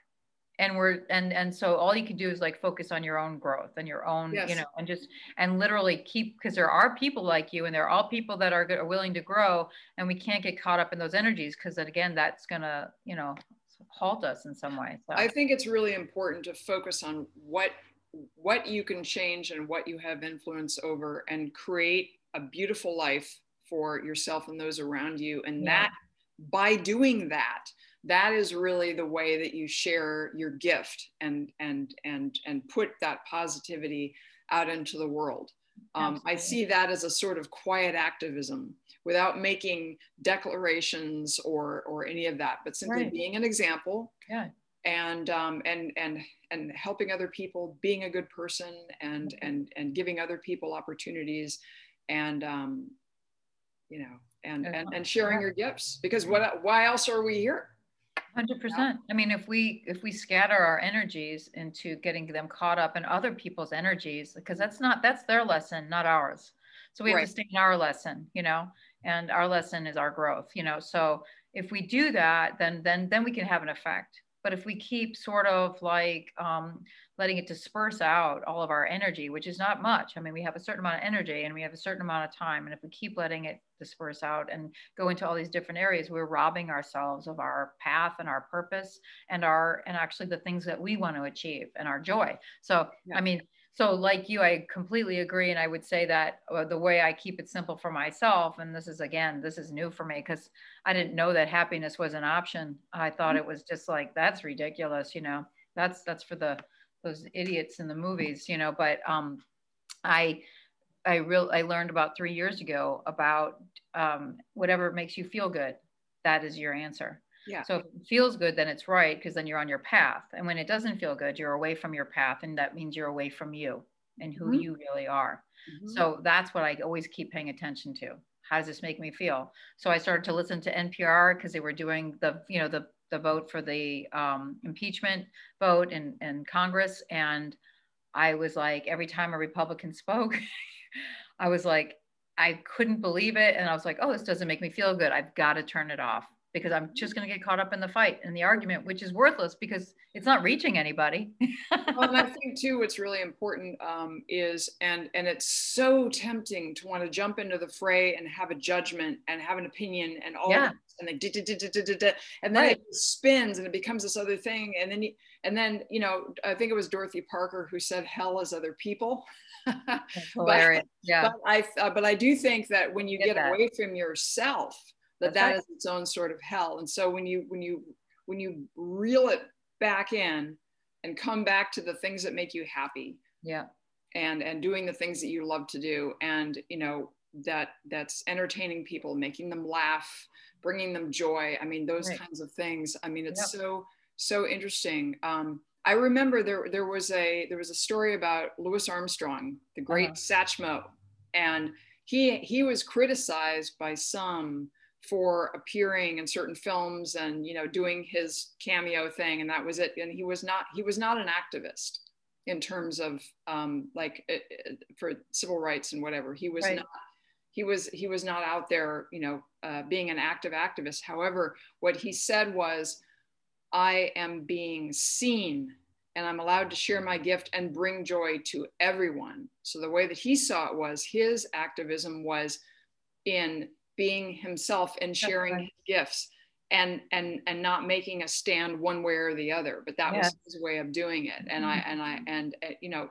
and we're and and so all you can do is like focus on your own growth and your own yes. you know and just and literally keep because there are people like you and there are all people that are, are willing to grow and we can't get caught up in those energies because again that's gonna you know halt us in some way
so. i think it's really important to focus on what what you can change and what you have influence over and create a beautiful life for yourself and those around you and yeah. that by doing that that is really the way that you share your gift and and and and put that positivity out into the world um, i see that as a sort of quiet activism without making declarations or or any of that but simply right. being an example
yeah.
and um, and and and helping other people being a good person and and and giving other people opportunities and um, you know and, and and sharing your gifts. Because what why else are we here?
100% i mean if we if we scatter our energies into getting them caught up in other people's energies because that's not that's their lesson not ours. So we have right. to stay in our lesson you know and our lesson is our growth you know. So if we do that then then then we can have an effect but if we keep sort of like um, letting it disperse out all of our energy, which is not much, I mean, we have a certain amount of energy and we have a certain amount of time. And if we keep letting it disperse out and go into all these different areas, we're robbing ourselves of our path and our purpose and our, and actually the things that we want to achieve and our joy. So, yeah. I mean, so like you i completely agree and i would say that uh, the way i keep it simple for myself and this is again this is new for me because i didn't know that happiness was an option. I thought it was just like that's ridiculous you know? That's that's for the those idiots in the movies you know? But um i i real i learned about three years ago about um whatever makes you feel good. That is your answer
yeah.
So if it feels good, then it's right because then you're on your path. And when it doesn't feel good, you're away from your path, and that means you're away from you. and who mm-hmm. you really are. Mm-hmm. So that's what I always keep paying attention to. How does this make me feel? So I started to listen to NPR because they were doing the, you know, the the vote for the um, impeachment vote in, in Congress. And I was like, every time a Republican <laughs> spoke, I was like, I couldn't believe it. And I was like, oh, this doesn't make me feel good. I've got to turn it off because I'm just going to get caught up in the fight and the argument, which is worthless because it's not reaching anybody.
well, and I <laughs> think too, what's really important um, is, and and it's so tempting to want to jump into the fray and have a judgment and have an opinion and all, yeah. and then and then right. it spins and it becomes this other thing, and then you, and then you know, I think it was Dorothy Parker who said, "Hell is other people." <laughs>
but, yeah.
But I, uh, but I do think that when you get, get away from yourself that That's that right. is its own sort of hell. And so when you when you when you reel it back in and come back to the things that make you happy
yeah.
and and doing the things that you love to do and you know that that's entertaining people making them laugh bringing them joy. I mean those right. kinds of things. I mean it's so so interesting. Um, i remember there there was a there was a story about louis armstrong the great uh-huh. satchmo. And he he was criticized by some for appearing in certain films and you know doing his cameo thing and that was it. And he was not he was not an activist in terms of um, like it, uh, it, uh, for civil rights and whatever. He was right. not he was he was not out there you know uh, being an active activist. However what he said was i am being seen and i'm allowed to share my gift and bring joy to everyone. So the way that he saw it was his activism was in being himself and sharing his gifts and and and not making a stand one way or the other but that was his way of doing it. And i mm-hmm. and i and uh, you know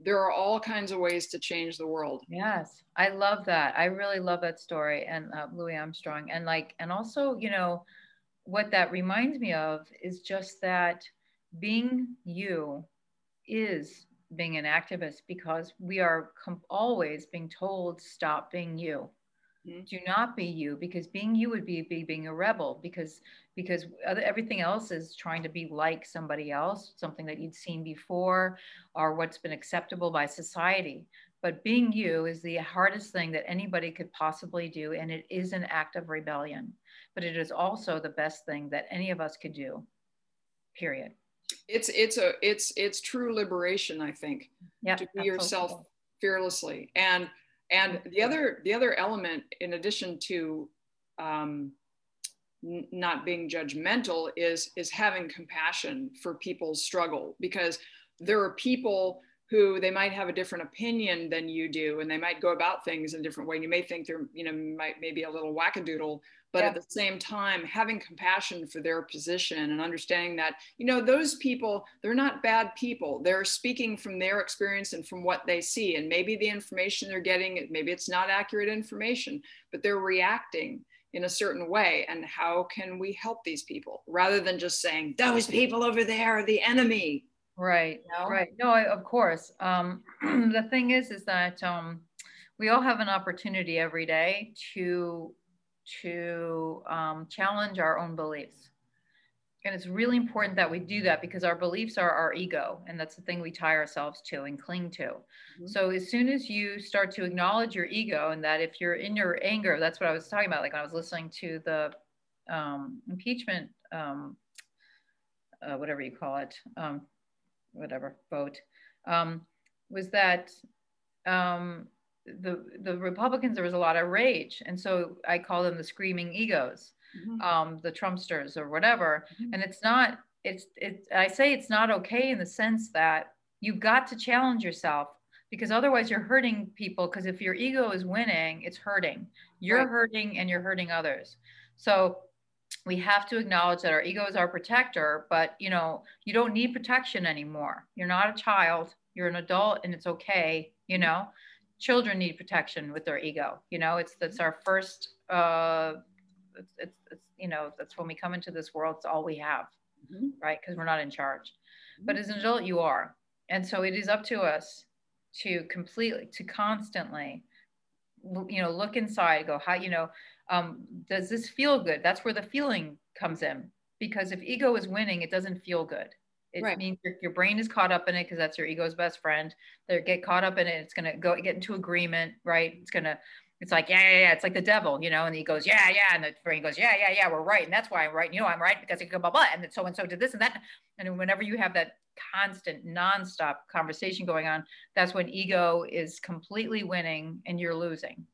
there are all kinds of ways to change the world.
Yes. I love that. I really love that story and uh, louis armstrong. And like and also you know what that reminds me of is just that being you is being an activist because we are com- always being told stop being you Mm-hmm. Do not be you because being you would be, be being a rebel because because other, everything else is trying to be like somebody else, something that you'd seen before or what's been acceptable by society. But being you is the hardest thing that anybody could possibly do and it is an act of rebellion. But it is also the best thing that any of us could do. Period.
It's it's a it's it's true liberation, I think.
Yeah. To
be yourself fearlessly. And and the other the other element in addition to um, n- not being judgmental is is having compassion for people's struggle. Because there are people who they might have a different opinion than you do and they might go about things in a different way. And you may think they're you know might maybe a little wackadoodle but yeah. at the same time having compassion for their position and understanding that you know those people they're not bad people. They're speaking from their experience and from what they see. And maybe the information they're getting maybe it's not accurate information but they're reacting in a certain way. And how can we help these people rather than just saying those people over there are the enemy
right you know? right. No I, of course. Um, <clears throat> the thing is is that um, we all have an opportunity every day to to um, challenge our own beliefs. And it's really important that we do that because our beliefs are our ego, and that's the thing we tie ourselves to and cling to. Mm-hmm. So, as soon as you start to acknowledge your ego, and that if you're in your anger, that's what I was talking about. Like when I was listening to the um, impeachment, um, uh, whatever you call it, um, whatever vote, um, was that um, the the Republicans there was a lot of rage, and so I call them the screaming egos, mm-hmm. um, the Trumpsters or whatever. Mm-hmm. And it's not it's it's I say it's not okay in the sense that you've got to challenge yourself because otherwise you're hurting people. Because if your ego is winning, it's hurting. You're right. hurting and you're hurting others. So we have to acknowledge that our ego is our protector, but you know you don't need protection anymore. You're not a child. You're an adult, and it's okay. You know children need protection with their ego you know? It's that's our first uh it's, it's, it's you know that's when we come into this world it's all we have mm-hmm. right? Because we're not in charge. Mm-hmm. but as an adult you are. And so it is up to us to completely to constantly you know look inside go how you know um, does this feel good? That's where the feeling comes in. Because if ego is winning it doesn't feel good It right. means your, your brain is caught up in it because that's your ego's best friend. They get caught up in it. It's gonna go get into agreement, right? It's gonna, it's like, yeah, yeah, yeah. It's like the devil, you know, and he goes, yeah, yeah. And the brain goes, yeah, yeah, yeah, we're right. And that's why I'm right. You know, I'm right because it blah, blah, blah. And so and so did this and that. And whenever you have that constant, nonstop conversation going on, that's when ego is completely winning and you're losing.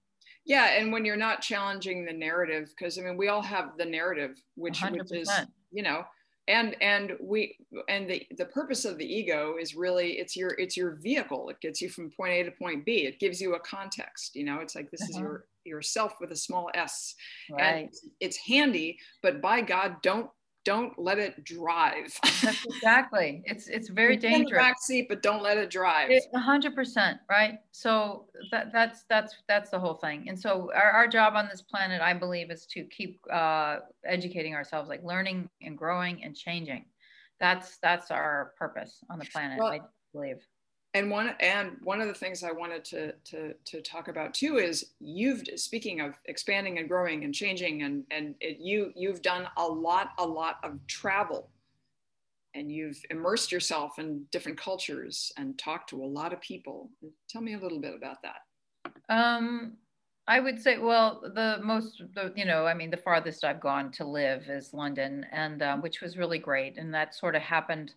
Yeah. And when you're not challenging the narrative, because I mean, we all have the narrative, which, which is, you know, and and we and the the purpose of the ego is really it's your it's your vehicle it gets you from point a to point b it gives you a context you know it's like this uh-huh. is your yourself with a small s right. and it's handy but by god don't don't let it drive.
That's <laughs> exactly. It's it's very dangerous.
back seat, but don't let it drive.
A hundred percent, right? So that that's that's that's the whole thing. And so our, our job on this planet, I believe, is to keep uh, educating ourselves, like learning and growing and changing. That's that's our purpose on the planet. Well, I believe
and one and one of the things I wanted to to to talk about too is you've speaking of expanding and growing and changing and and it, you you've done a lot a lot of travel and you've immersed yourself in different cultures and talked to a lot of people. Tell me a little bit about that.
Um, I would say, well, the most, the, you know, I mean, the farthest I've gone to live is London, and um, which was really great, and that sort of happened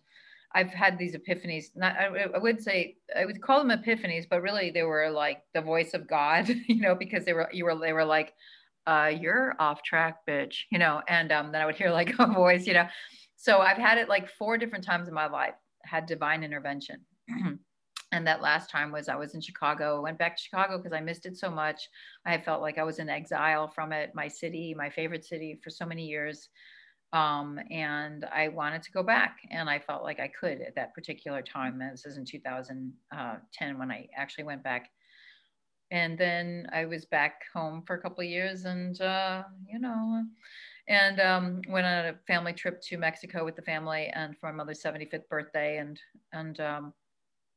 I've had these epiphanies. Not, I, I, would say I would call them epiphanies, but really they were like the voice of God, <laughs> you know, because they were you were they were like, uh, "You're off track, bitch," you know. And um, then I would hear like <laughs> a voice, you know. So I've had it like four different times in my life. Had divine intervention. <clears throat> and that last time was I was in Chicago. went back to Chicago because I missed it so much. I felt like I was in exile from it, my city, my favorite city for so many years um, and I wanted to go back, and I felt like I could at that particular time. This is in 2010 when I actually went back, and then I was back home for a couple of years, and uh, you know, and um, went on a family trip to Mexico with the family, and for my mother's 75th birthday, and and um,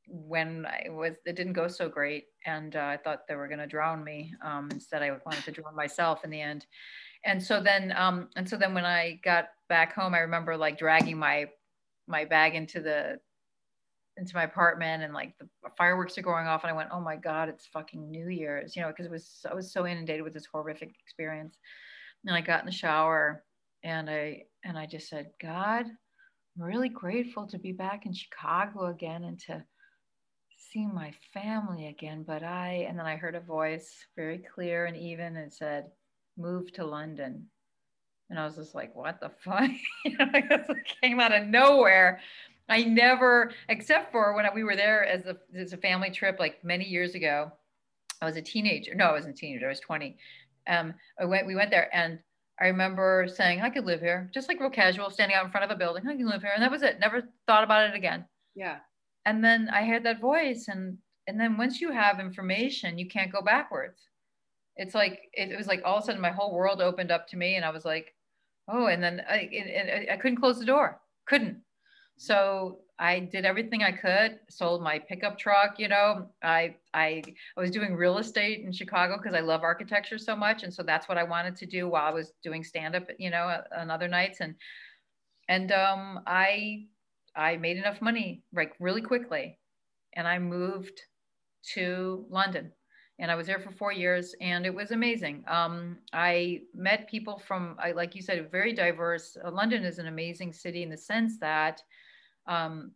when I was, it didn't go so great, and uh, I thought they were going to drown me. Um, instead, I wanted to drown myself in the end and so then um and so then when i got back home i remember like dragging my my bag into the into my apartment and like the fireworks are going off and i went oh my god it's fucking new year's you know because it was i was so inundated with this horrific experience. And i got in the shower and i and i just said god i'm really grateful to be back in chicago again and to see my family again but i and then i heard a voice very clear and even and said moved to London. And I was just like, what the fuck? <laughs> you know, it came out of nowhere. I never, except for when we were there as a, as a family trip, like many years ago, I was a teenager. No, I wasn't a teenager. I was 20. Um, I went, we went there and I remember saying, I could live here, just like real casual, standing out in front of a building. I can live here. And that was it. Never thought about it again.
Yeah.
And then I heard that voice and, and then once you have information, you can't go backwards it's like it, it, was like all of a sudden my whole world opened up to me and i was like oh and then i it, i couldn't close the door. Couldn't. So i did everything i could sold my pickup truck you know i i, I was doing real estate in chicago because i love architecture so much. And so that's what i wanted to do while i was doing stand up you know on other nights. And and um i i made enough money like really quickly. And i moved to london and I was there for four years, and it was amazing. Um, I met people from, I, like you said, very diverse. Uh, London is an amazing city in the sense that, um,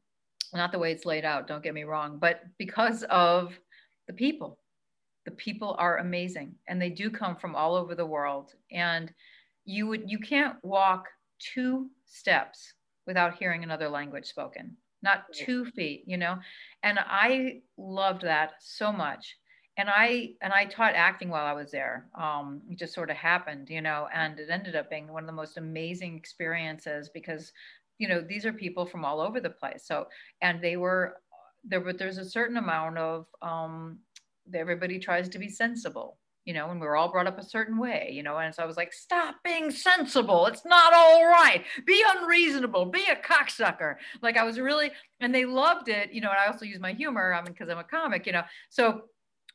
not the way it's laid out, don't get me wrong, but because of the people. The people are amazing, and they do come from all over the world. And you would, you can't walk two steps without hearing another language spoken not two feet you know and i loved that so much and I and I taught acting while I was there. Um, it just sort of happened, you know, and it ended up being one of the most amazing experiences because, you know, these are people from all over the place. So, and they were there, but there's a certain amount of um, everybody tries to be sensible, you know, and we are all brought up a certain way, you know, and so I was like, stop being sensible. It's not all right. Be unreasonable. Be a cocksucker. Like I was really, and they loved it, you know, and I also use my humor, I mean, because I'm a comic, you know, so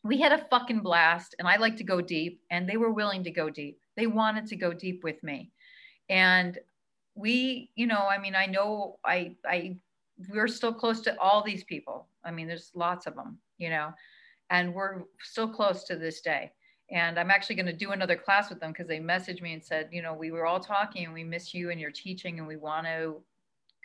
we had a fucking blast and I like to go deep and they were willing to go deep. They wanted to go deep with me. And we, you know, I mean, I know I I we're still close to all these people. I mean, there's lots of them, you know, and we're still close to this day. And I'm actually going to do another class with them because they messaged me and said, you know, we were all talking and we miss you and your teaching and we want to,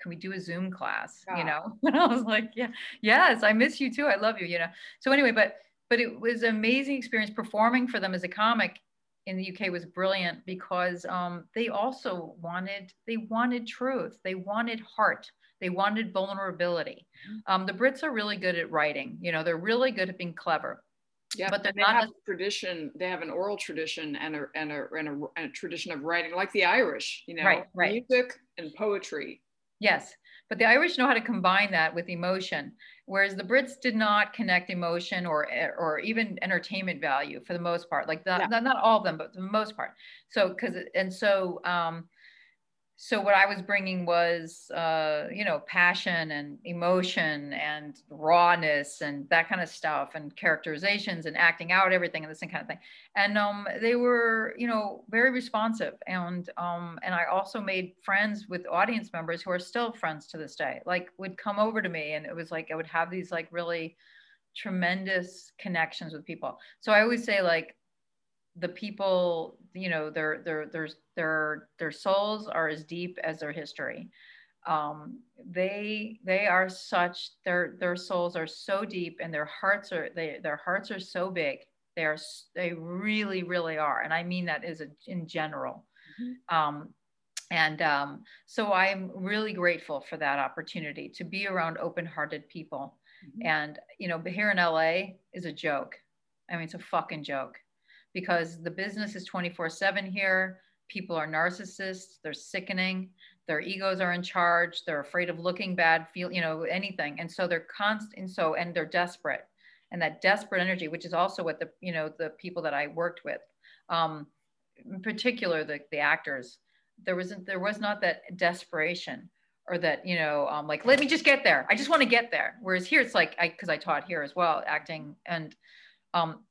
can we do a Zoom class? Yeah. You ah. know, <laughs> and I was like, yeah, yes, I miss you too. I love you, you know. So anyway, but but it was an amazing experience performing for them as a comic in the UK was brilliant because um, they also wanted they wanted truth, they wanted heart, they wanted vulnerability. Mm-hmm. Um, the Brits are really good at writing. You know, they're really good at being clever.
Yeah, but they're they not have a tradition. They have an oral tradition and a and a, and a, and a tradition of writing, like the Irish. You know,
right, right.
music and poetry.
Yes, but the Irish know how to combine that with emotion, whereas the Brits did not connect emotion or or even entertainment value for the most part. Like the, yeah. not, not all of them, but the most part. So because and so um, so what I was bringing was, uh, you know, passion and emotion and rawness and that kind of stuff and characterizations and acting out everything and this kind of thing. And um, they were, you know, very responsive. And um, and I also made friends with audience members who are still friends to this day. Like would come over to me and it was like I would have these like really tremendous connections with people. So I always say like the people you know their their their their their souls are as deep as their history. Um, they they are such their their souls are so deep and their hearts are they their hearts are so big. They are they really really are. And i mean that is a, in general. Mm-hmm. um, and um, so i'm really grateful for that opportunity to be around open-hearted people. Mm-hmm. and you know here in la is a joke. I mean it's a fucking joke because the business is 24 7 here. People are narcissists, they're sickening, their egos are in charge, they're afraid of looking bad, feel, you know, anything. And so they're constant, and so, and they're desperate. And that desperate energy, which is also what the, you know, the people that I worked with, um, in particular, the, the actors, there wasn't, there was not that desperation or that you know um, like let me just get there i just want to get there whereas here it's like i because i taught here as well acting and um,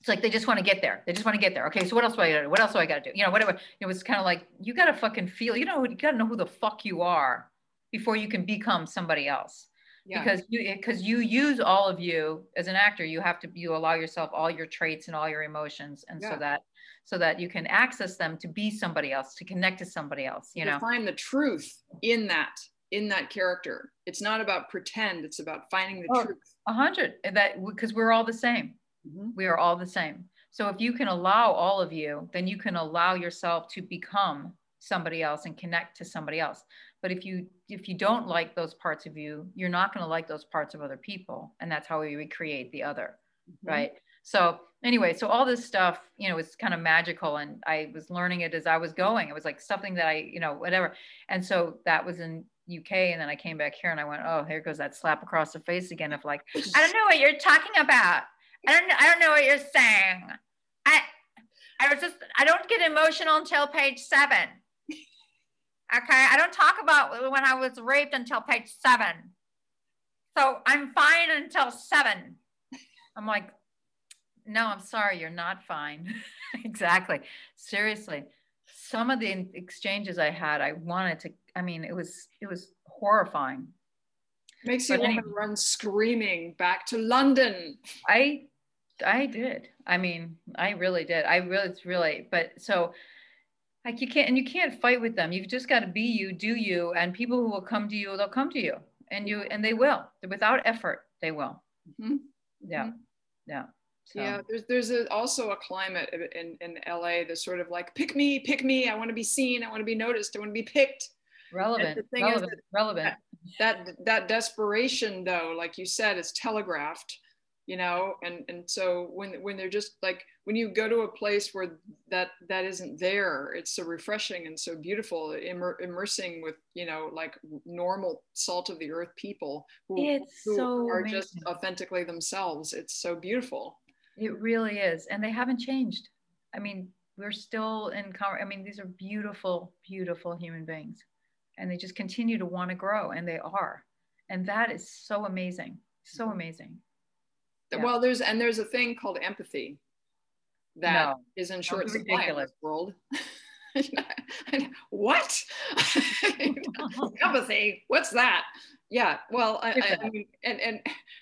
it's like they just want to get there. They just want to get there. Okay, so what else do I gotta do? What else do I gotta do? You know, whatever. It was kind of like you gotta fucking feel. You know, you gotta know who the fuck you are before you can become somebody else. Yeah. Because you eh, because you use all of you as an actor. You have to you allow yourself all your traits and all your emotions, and yeah. so that so that you can access them to be somebody else, to connect to somebody else. You to know,
find the truth in that in that character. It's not about pretend. It's about finding the oh, truth.
A hundred eh, that because we're all the same Mm-hmm. We are all the same. So if you can allow all of you, then you can allow yourself to become somebody else and connect to somebody else. But if you if you don't like those parts of you, you're not going to like those parts of other people, and that's how we recreate the other, mm-hmm. right? So anyway, so all this stuff, you know, it's kind of magical, and I was learning it as I was going. It was like something that I, you know, whatever. And so that was in UK, and then I came back here, and I went, oh, here goes that slap across the face again of like, I don't know what you're talking about. I don't I don't know what you're saying. I I was just I don't get emotional until page seven. Okay, I don't talk about when I was raped until page seven. So I'm fine until seven. I'm like, no, I'm sorry, you're not fine. <laughs> exactly. Seriously. Some of the exchanges I had, I wanted to, I mean, it was it was horrifying.
Makes you want to run screaming back to London.
I I did. I mean, I really did. I really, it's really, but so like you can't, and you can't fight with them. You've just got to be you, do you, and people who will come to you, they'll come to you, and you, and they will, without effort, they will. Mm-hmm. Yeah, mm-hmm. yeah.
So. Yeah, there's there's a, also a climate in in LA that's sort of like pick me, pick me. I want to be seen. I want to be noticed. I want to be picked.
Relevant. relevant. Relevant.
That, that desperation, though, like you said, is telegraphed you know and and so when when they're just like when you go to a place where that that isn't there it's so refreshing and so beautiful immer- immersing with you know like normal salt of the earth people who, who so are amazing. just authentically themselves. It's so beautiful.
It really is and they haven't changed. I mean we're still in i mean these are beautiful beautiful human beings and they just continue to want to grow and they are and that is so amazing so mm-hmm. amazing
yeah. Well, there's and there's a thing called empathy that no. is in short supply in this world. <laughs> what? <laughs> empathy? What's that? yeah well I, I, I, mean and and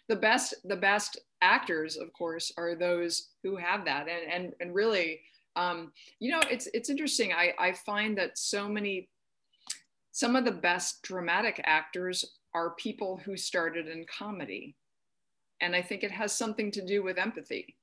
the best the best actors of course are those who have that and and, and really um, you know it's it's interesting I, I find that so many some of the best dramatic actors are people who started in comedy. And i think it has something to do with empathy.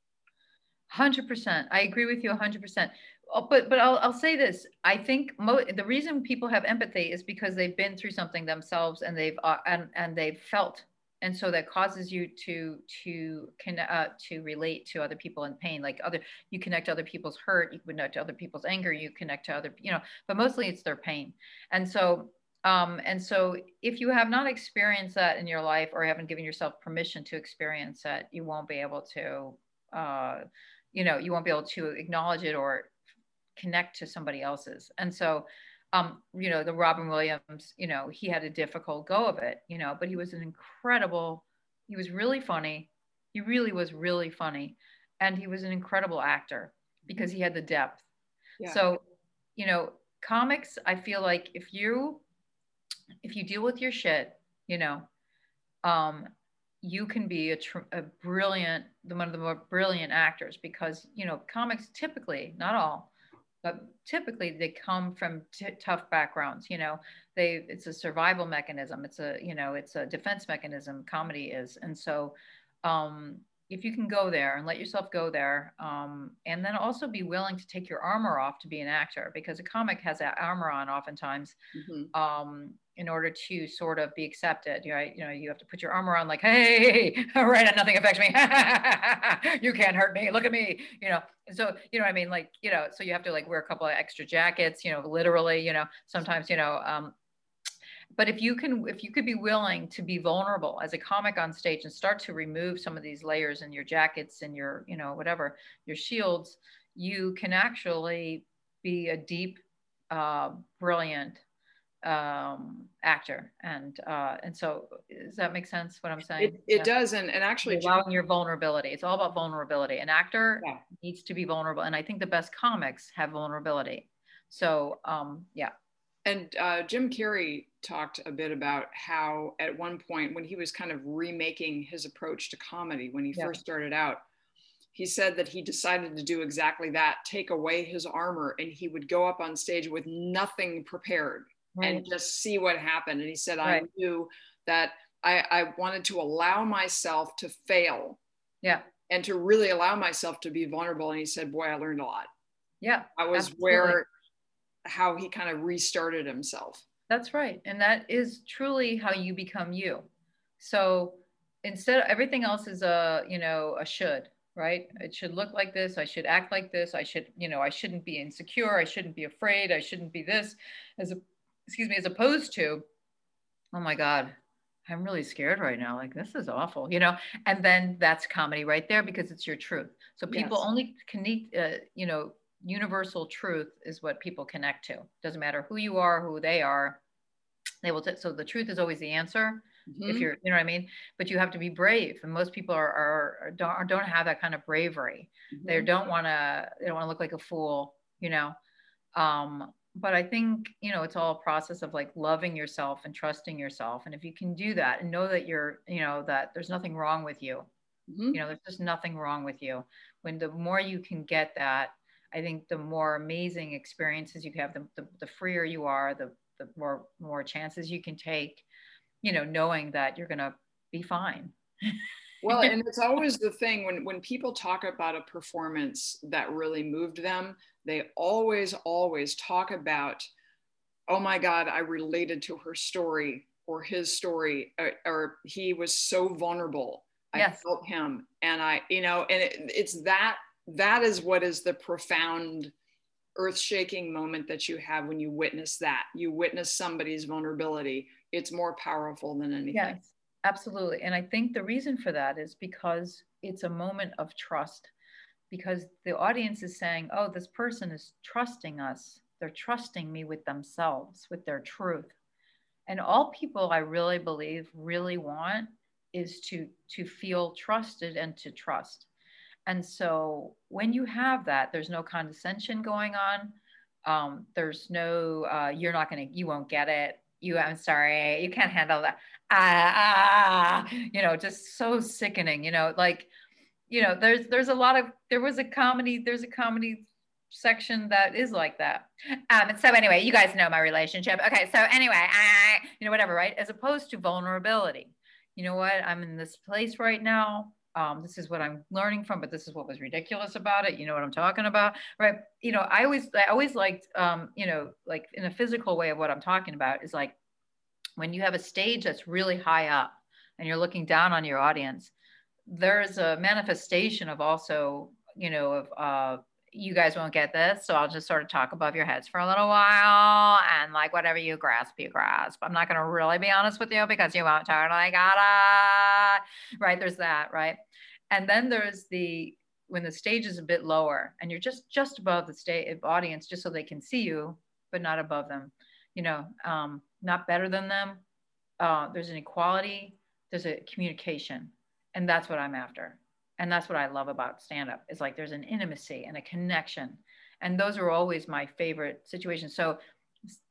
100% i agree with you 100% Oh, but but I'll, I'll say this. I think mo- the reason people have empathy is because they've been through something themselves and they've uh, and and they've felt, and so that causes you to to can uh, to relate to other people in pain. Like other, you connect to other people's hurt, you connect to other people's anger, you connect to other, you know. But mostly it's their pain, and so um, and so if you have not experienced that in your life or haven't given yourself permission to experience that, you won't be able to. Uh, you know you won't be able to acknowledge it or connect to somebody else's. And so, um, you know, the Robin Williams, you know, he had a difficult go of it, you know, but he was an incredible, he was really funny. He really was really funny. And he was an incredible actor because he had the depth. Yeah. So, you know, comics, I feel like if you, if you deal with your shit, you know, um, you can be a, tr- a brilliant, one of the more brilliant actors because, you know, comics typically, not all, but typically they come from t- tough backgrounds you know they it's a survival mechanism it's a you know it's a defense mechanism comedy is. And so um, if you can go there and let yourself go there um, and then also be willing to take your armor off to be an actor because a comic has that armor on oftentimes mm-hmm. um, in order to sort of be accepted right you know you have to put your armor on like hey all <laughs> right nothing affects me. <laughs> You can't hurt me. Look at me you know so you know i mean like you know so you have to like wear a couple of extra jackets you know literally you know sometimes you know um, but if you can if you could be willing to be vulnerable as a comic on stage and start to remove some of these layers in your jackets and your you know whatever your shields you can actually be a deep uh, brilliant um, actor. And uh, and so does that make sense what i'm saying?
it, it yeah. does and, and actually
allowing your vulnerability. It's all about vulnerability. An actor yeah. needs to be vulnerable and i think the best comics have vulnerability. So um, yeah.
And uh, jim carrey talked a bit about how at one point when he was kind of remaking his approach to comedy when he yeah. first started out he said that he decided to do exactly that take away his armor and he would go up on stage with nothing prepared right. and just see what happened and he said right. i knew that I, I wanted to allow myself to fail
yeah
and to really allow myself to be vulnerable and he said boy i learned a lot
yeah
i was absolutely. where how he kind of restarted himself
that's right. And that is truly how you become you. So instead of everything else is a, you know, a should, right? It should look like this. I should act like this. I should, you know, I shouldn't be insecure. I shouldn't be afraid. I shouldn't be this as a, excuse me, as opposed to, oh my God, I'm really scared right now. Like this is awful, you know. And then that's comedy right there because it's your truth. So people yes. only connect, uh, you know, universal truth is what people connect to. Doesn't matter who you are, who they are. They will. T- so the truth is always the answer. Mm-hmm. If you're, you know what I mean. But you have to be brave, and most people are, are, are don't don't have that kind of bravery. Mm-hmm. They don't want to. They don't want to look like a fool, you know. Um, but I think you know it's all a process of like loving yourself and trusting yourself. And if you can do that and know that you're, you know, that there's nothing wrong with you. Mm-hmm. You know, there's just nothing wrong with you. When the more you can get that I think the more amazing experiences you have, the, the, the freer you are, the, the more, more chances you can take, you know, knowing that you're going to be fine. <laughs>
well, <laughs> and it's always the thing when, when people talk about a performance that really moved them, they always, always talk about, oh my God, I related to her story or his story, or, or he was so vulnerable. I felt him. And I, you know, and it, it's that that is what is the profound earth shaking moment that you have when you witness that. You witness somebody's vulnerability. It's more powerful than anything.
Yes, absolutely. And I think the reason for that is because it's a moment of trust, because the audience is saying, oh, this person is trusting us. They're trusting me with themselves, with their truth. And all people I really believe really want is to to feel trusted and to trust and so when you have that, there's no condescension going on. Um, there's no, uh, you're not going to, you won't get it. You, I'm sorry, you can't handle that. Ah, ah, you know, just so sickening, you know, like, you know, there's, there's a lot of, there was a comedy, there's a comedy section that is like that. Um, so anyway, you guys know my relationship. Okay. So anyway, I, you know, whatever, right. As opposed to vulnerability, you know what, I'm in this place right now. Um, this is what I'm learning from, but this is what was ridiculous about it. You know what I'm talking about, right? You know, I always, I always liked, um, you know, like in a physical way of what I'm talking about is like when you have a stage that's really high up and you're looking down on your audience, there's a manifestation of also, you know, of uh, you guys won't get this. So I'll just sort of talk above your heads for a little while and like whatever you grasp, you grasp. I'm not going to really be honest with you because you won't totally got it. Right. There's that. Right. And then there's the, when the stage is a bit lower and you're just, just above the stage audience, just so they can see you, but not above them, you know, um, not better than them. Uh, there's an equality, there's a communication. And that's what I'm after. And that's what i love about stand up is like there's an intimacy and a connection. And those are always my favorite situations. So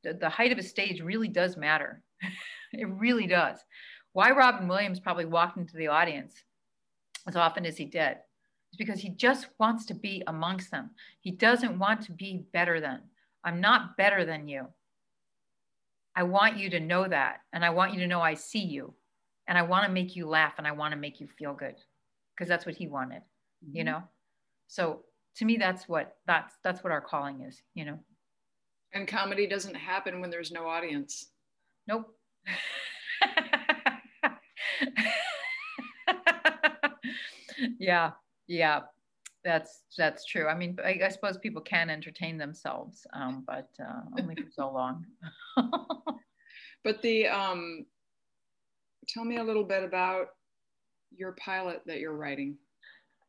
the height of a stage really does matter. <laughs> It really does. Why robin williams probably walked into the audience as often as he did is because he just wants to be amongst them. He doesn't want to be better than. I'm not better than you i want you to know that and i want you to know i see you and i want to make you laugh and i want to make you feel good because that's what he wanted mm-hmm. you know? So to me that's what that's that's what our calling is you know?
And comedy doesn't happen when there's no audience.
Nope. <laughs> Yeah yeah that's that's true i mean I, I, suppose people can entertain themselves um, but uh, only for so long <laughs>
but the um, tell me a little bit about your pilot that you're writing?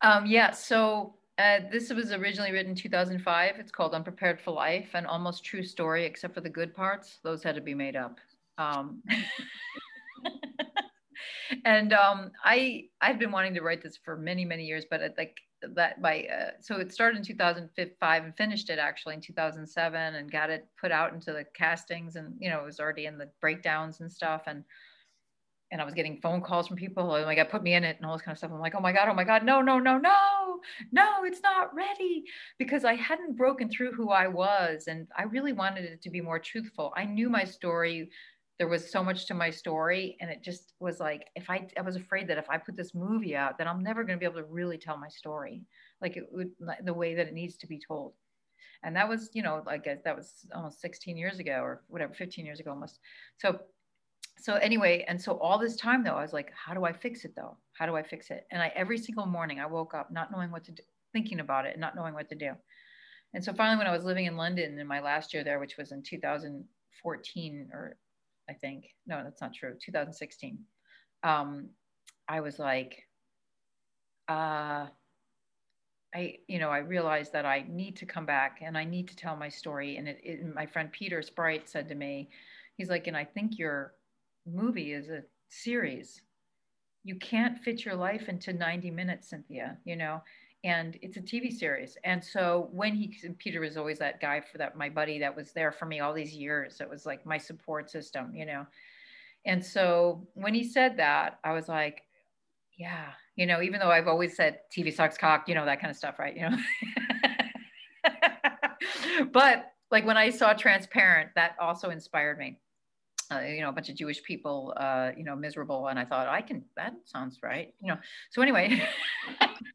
Um, yeah, so uh, this was originally written in 2005. It's called Unprepared for Life, an almost true story, except for the good parts. Those had to be made up. Um, <laughs> and um, I I've been wanting to write this for many many years, but it, like that by uh, so it started in 2005 and finished it actually in 2007 and got it put out into the castings and you know it was already in the breakdowns and stuff and and I was getting phone calls from people. Oh my God, put me in it and all this kind of stuff. I'm like, oh my God, oh my God, no, no, no, no, no, it's not ready because I hadn't broken through who I was. And I really wanted it to be more truthful. I knew my story. There was so much to my story. And it just was like, if I, I was afraid that if I put this movie out, then I'm never going to be able to really tell my story like it would, the way that it needs to be told. And that was, you know, like that was almost 16 years ago or whatever, 15 years ago almost. So so anyway, and so all this time though, I was like, how do I fix it though? How do I fix it? And I every single morning I woke up not knowing what to do, thinking about it and not knowing what to do. And so finally, when I was living in London in my last year there, which was in 2014 or I think, no, that's not true, 2016, um, I was like, uh, I, you know, I realized that I need to come back and I need to tell my story. And it, it, my friend Peter Sprite said to me, he's like, and I think you're movie is a series. You can't fit your life into 90 minutes, Cynthia, you know, and it's a TV series. And so when he, Peter was always that guy for that, my buddy that was there for me all these years. It was like my support system, you know. And so when he said that, I was like, yeah, you know, even though I've always said TV sucks cock, you know, that kind of stuff, right? You know. <laughs> but like when I saw Transparent, that also inspired me uh, you know, a bunch of Jewish people, uh, you know, miserable. And I thought, I can, that sounds right. You know, so anyway. <laughs>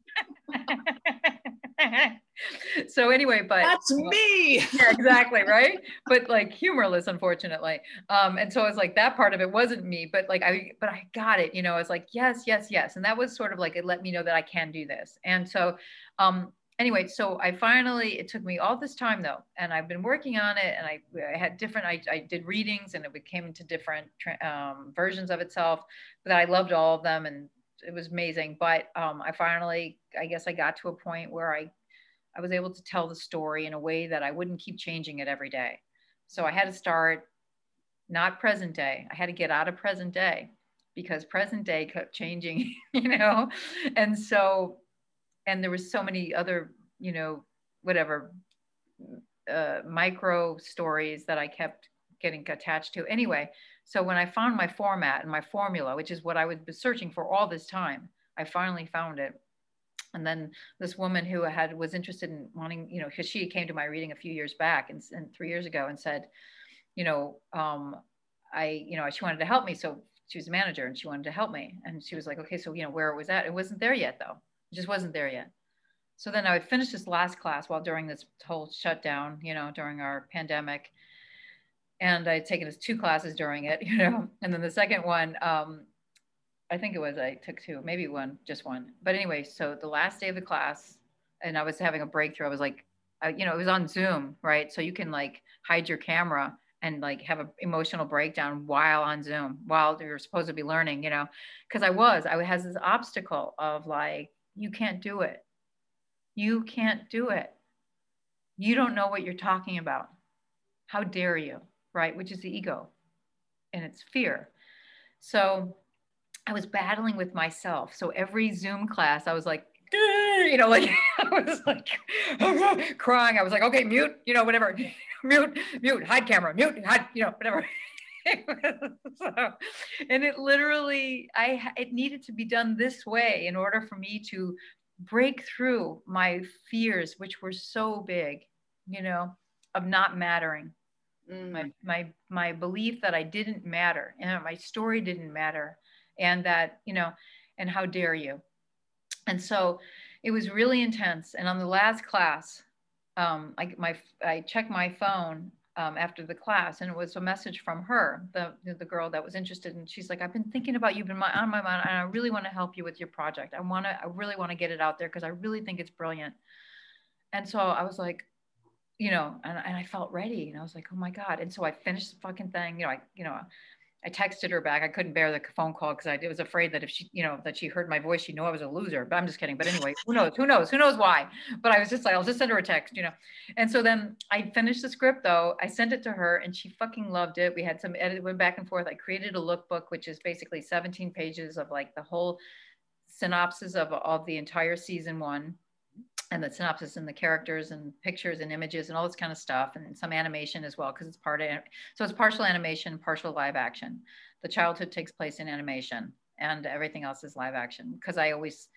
<laughs> so anyway, but
that's me.
yeah, exactly. Right. But like humorless, unfortunately. Um, and so I was like, that part of it wasn't me, but like, I, but I got it, you know, I was like, yes, yes, yes. And that was sort of like, it let me know that I can do this. And so, um, anyway, so I finally, it took me all this time though, and I've been working on it and I, I had different, I, I did readings and it came into different um, versions of itself, but I loved all of them and it was amazing. But um, I finally, I guess I got to a point where I, I was able to tell the story in a way that I wouldn't keep changing it every day. So I had to start not present day. I had to get out of present day because present day kept changing, <laughs> you know? And so and there was so many other you know whatever uh, micro stories that i kept getting attached to. Anyway, so when I found my format and my formula, which is what I was searching for all this time, I finally found it. And then this woman who had was interested in wanting, you know, because she came to my reading a few years back and, and three years ago and said, you know, um, I, you know, she wanted to help me. So she was a manager and she wanted to help me. And she was like, okay, so, you know, where it was at, it wasn't there yet though. It just wasn't there yet. So then I would finish this last class while during this whole shutdown, you know, during our pandemic. And I'd taken two classes during it, <laughs> you know, and then the second one, um, I think it was I took two, maybe one, just one. But anyway, so the last day of the class, and I was having a breakthrough. I was like, I, you know, it was on Zoom, right? So you can like hide your camera and like have an emotional breakdown while on Zoom, while you're supposed to be learning, you know, because I was, I had this obstacle of like, you can't do it. You can't do it. You don't know what you're talking about. How dare you, right? Which is the ego and it's fear. So I was battling with myself. So every Zoom class, I was like, you know, like <laughs> I was like <laughs> crying. I was like, okay, mute, you know, whatever, <laughs> mute, mute, hide camera, mute, hide, you know, whatever. so, and it literally, I it needed to be done this way in order for me to break through my fears, which were so big, you know, of not mattering. Mm. My my my belief that I didn't matter and my story didn't matter and that you know and how dare you? And so it was really intense. And on the last class um, I, my, I checked my phone um, after the class and it was a message from her the, the girl that was interested. And she's like i've been thinking about you been my, on my mind and i really want to help you with your project. I want to i really want to get it out there because i really think it's brilliant. And so i was like you know and, and i felt ready and i was like oh my god. And so i finished the fucking thing you know i you know I texted her back. I couldn't bear the phone call because I was afraid that if she, you know, that she heard my voice, she knew I was a loser. But I'm just kidding. But anyway, who knows? Who knows? Who knows why? But I was just like, I'll just send her a text, you know. And so then I finished the script though. I sent it to her and she fucking loved it. We had some edit, went back and forth. I created a lookbook, which is basically 17 pages of like the whole synopsis of, of the entire season one and the synopsis and the characters and pictures and images and all this kind of stuff and some animation as well because it's part of so it's partial animation partial live action the childhood takes place in animation and everything else is live action because i always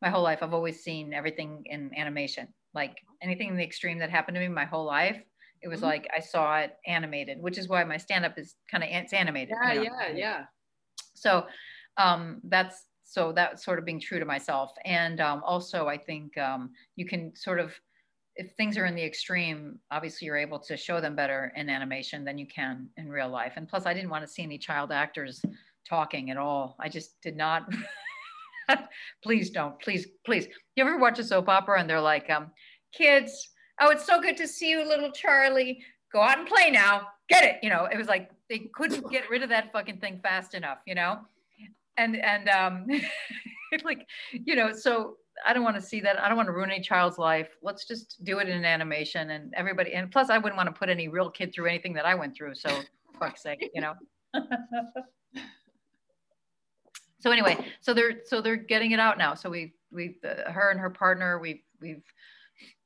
my whole life i've always seen everything in animation like anything in the extreme that happened to me my whole life it was mm-hmm. like i saw it animated which is why my stand up is kind of it's animated
yeah you know? yeah yeah
so um that's so that's sort of being true to myself. And um, also i think um, you can sort of if things are in the extreme obviously you're able to show them better in animation than you can in real life. And plus i didn't want to see any child actors talking at all. I just did not <laughs> please don't. Please please. You ever watch a soap opera and they're like um, kids oh it's so good to see you little charlie. Go out and play now. Get it. You know it was like they couldn't get rid of that fucking thing fast enough you know and and um <laughs> like you know so i don't want to see that i don't want to ruin any child's life. Let's just do it in animation and everybody and plus i wouldn't want to put any real kid through anything that i went through so <laughs> fuck's sake you know? <laughs> So anyway so they're so they're getting it out now. So we we uh, her and her partner we we've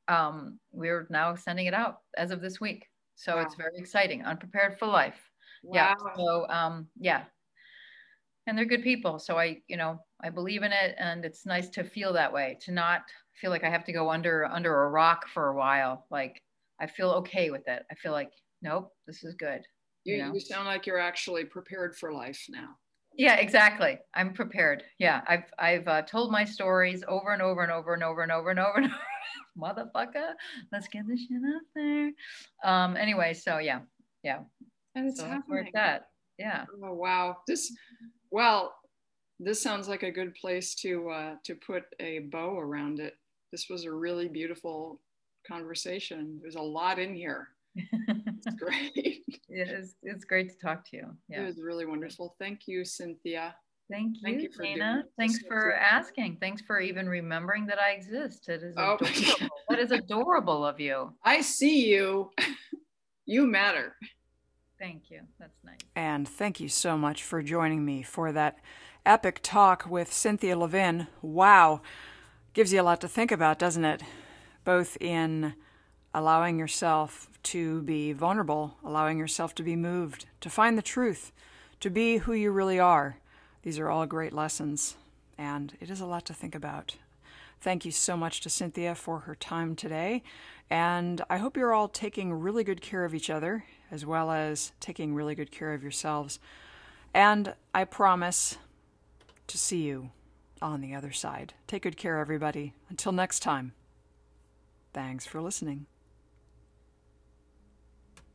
um we're now sending it out as of this week. So wow. it's very exciting unprepared for life. Wow. yeah so um yeah and they're good people. So i you know i believe in it and it's nice to feel that way to not feel like i have to go under under a rock for a while. Like i feel okay with it. I feel like nope this is good
you, you, know? you sound like you're actually prepared for life now.
Yeah exactly. I'm prepared. Yeah i've i've uh, told my stories over and over and over and over and over and over and over. <laughs> Motherfucker let's get this shit out there. Um anyway so yeah yeah.
And it's so happening.
that yeah.
Oh wow. This well, this sounds like a good place to uh, to put a bow around it. This was a really beautiful conversation. There's a lot in here. It's <laughs> great.
it's, it's great to talk to you.
Yeah. It was really wonderful. Thank you, Cynthia.
Thank you, Thank you Dana. Thanks for asking. Thanks for even remembering that I exist. It is oh. <laughs> adorable. that is adorable of you.
I see you. <laughs> you matter.
Thank you. That's nice.
And thank you so much for joining me for that epic talk with Cynthia Levin. Wow. Gives you a lot to think about, doesn't it? Both in allowing yourself
to be vulnerable, allowing yourself to be moved, to find the truth, to be who you really are. These are all great lessons, and it is a lot to think about. Thank you so much to Cynthia for her time today, and I hope you're all taking really good care of each other as well as taking really good care of yourselves. And I promise to see you on the other side. Take good care, everybody. Until next time, thanks for listening.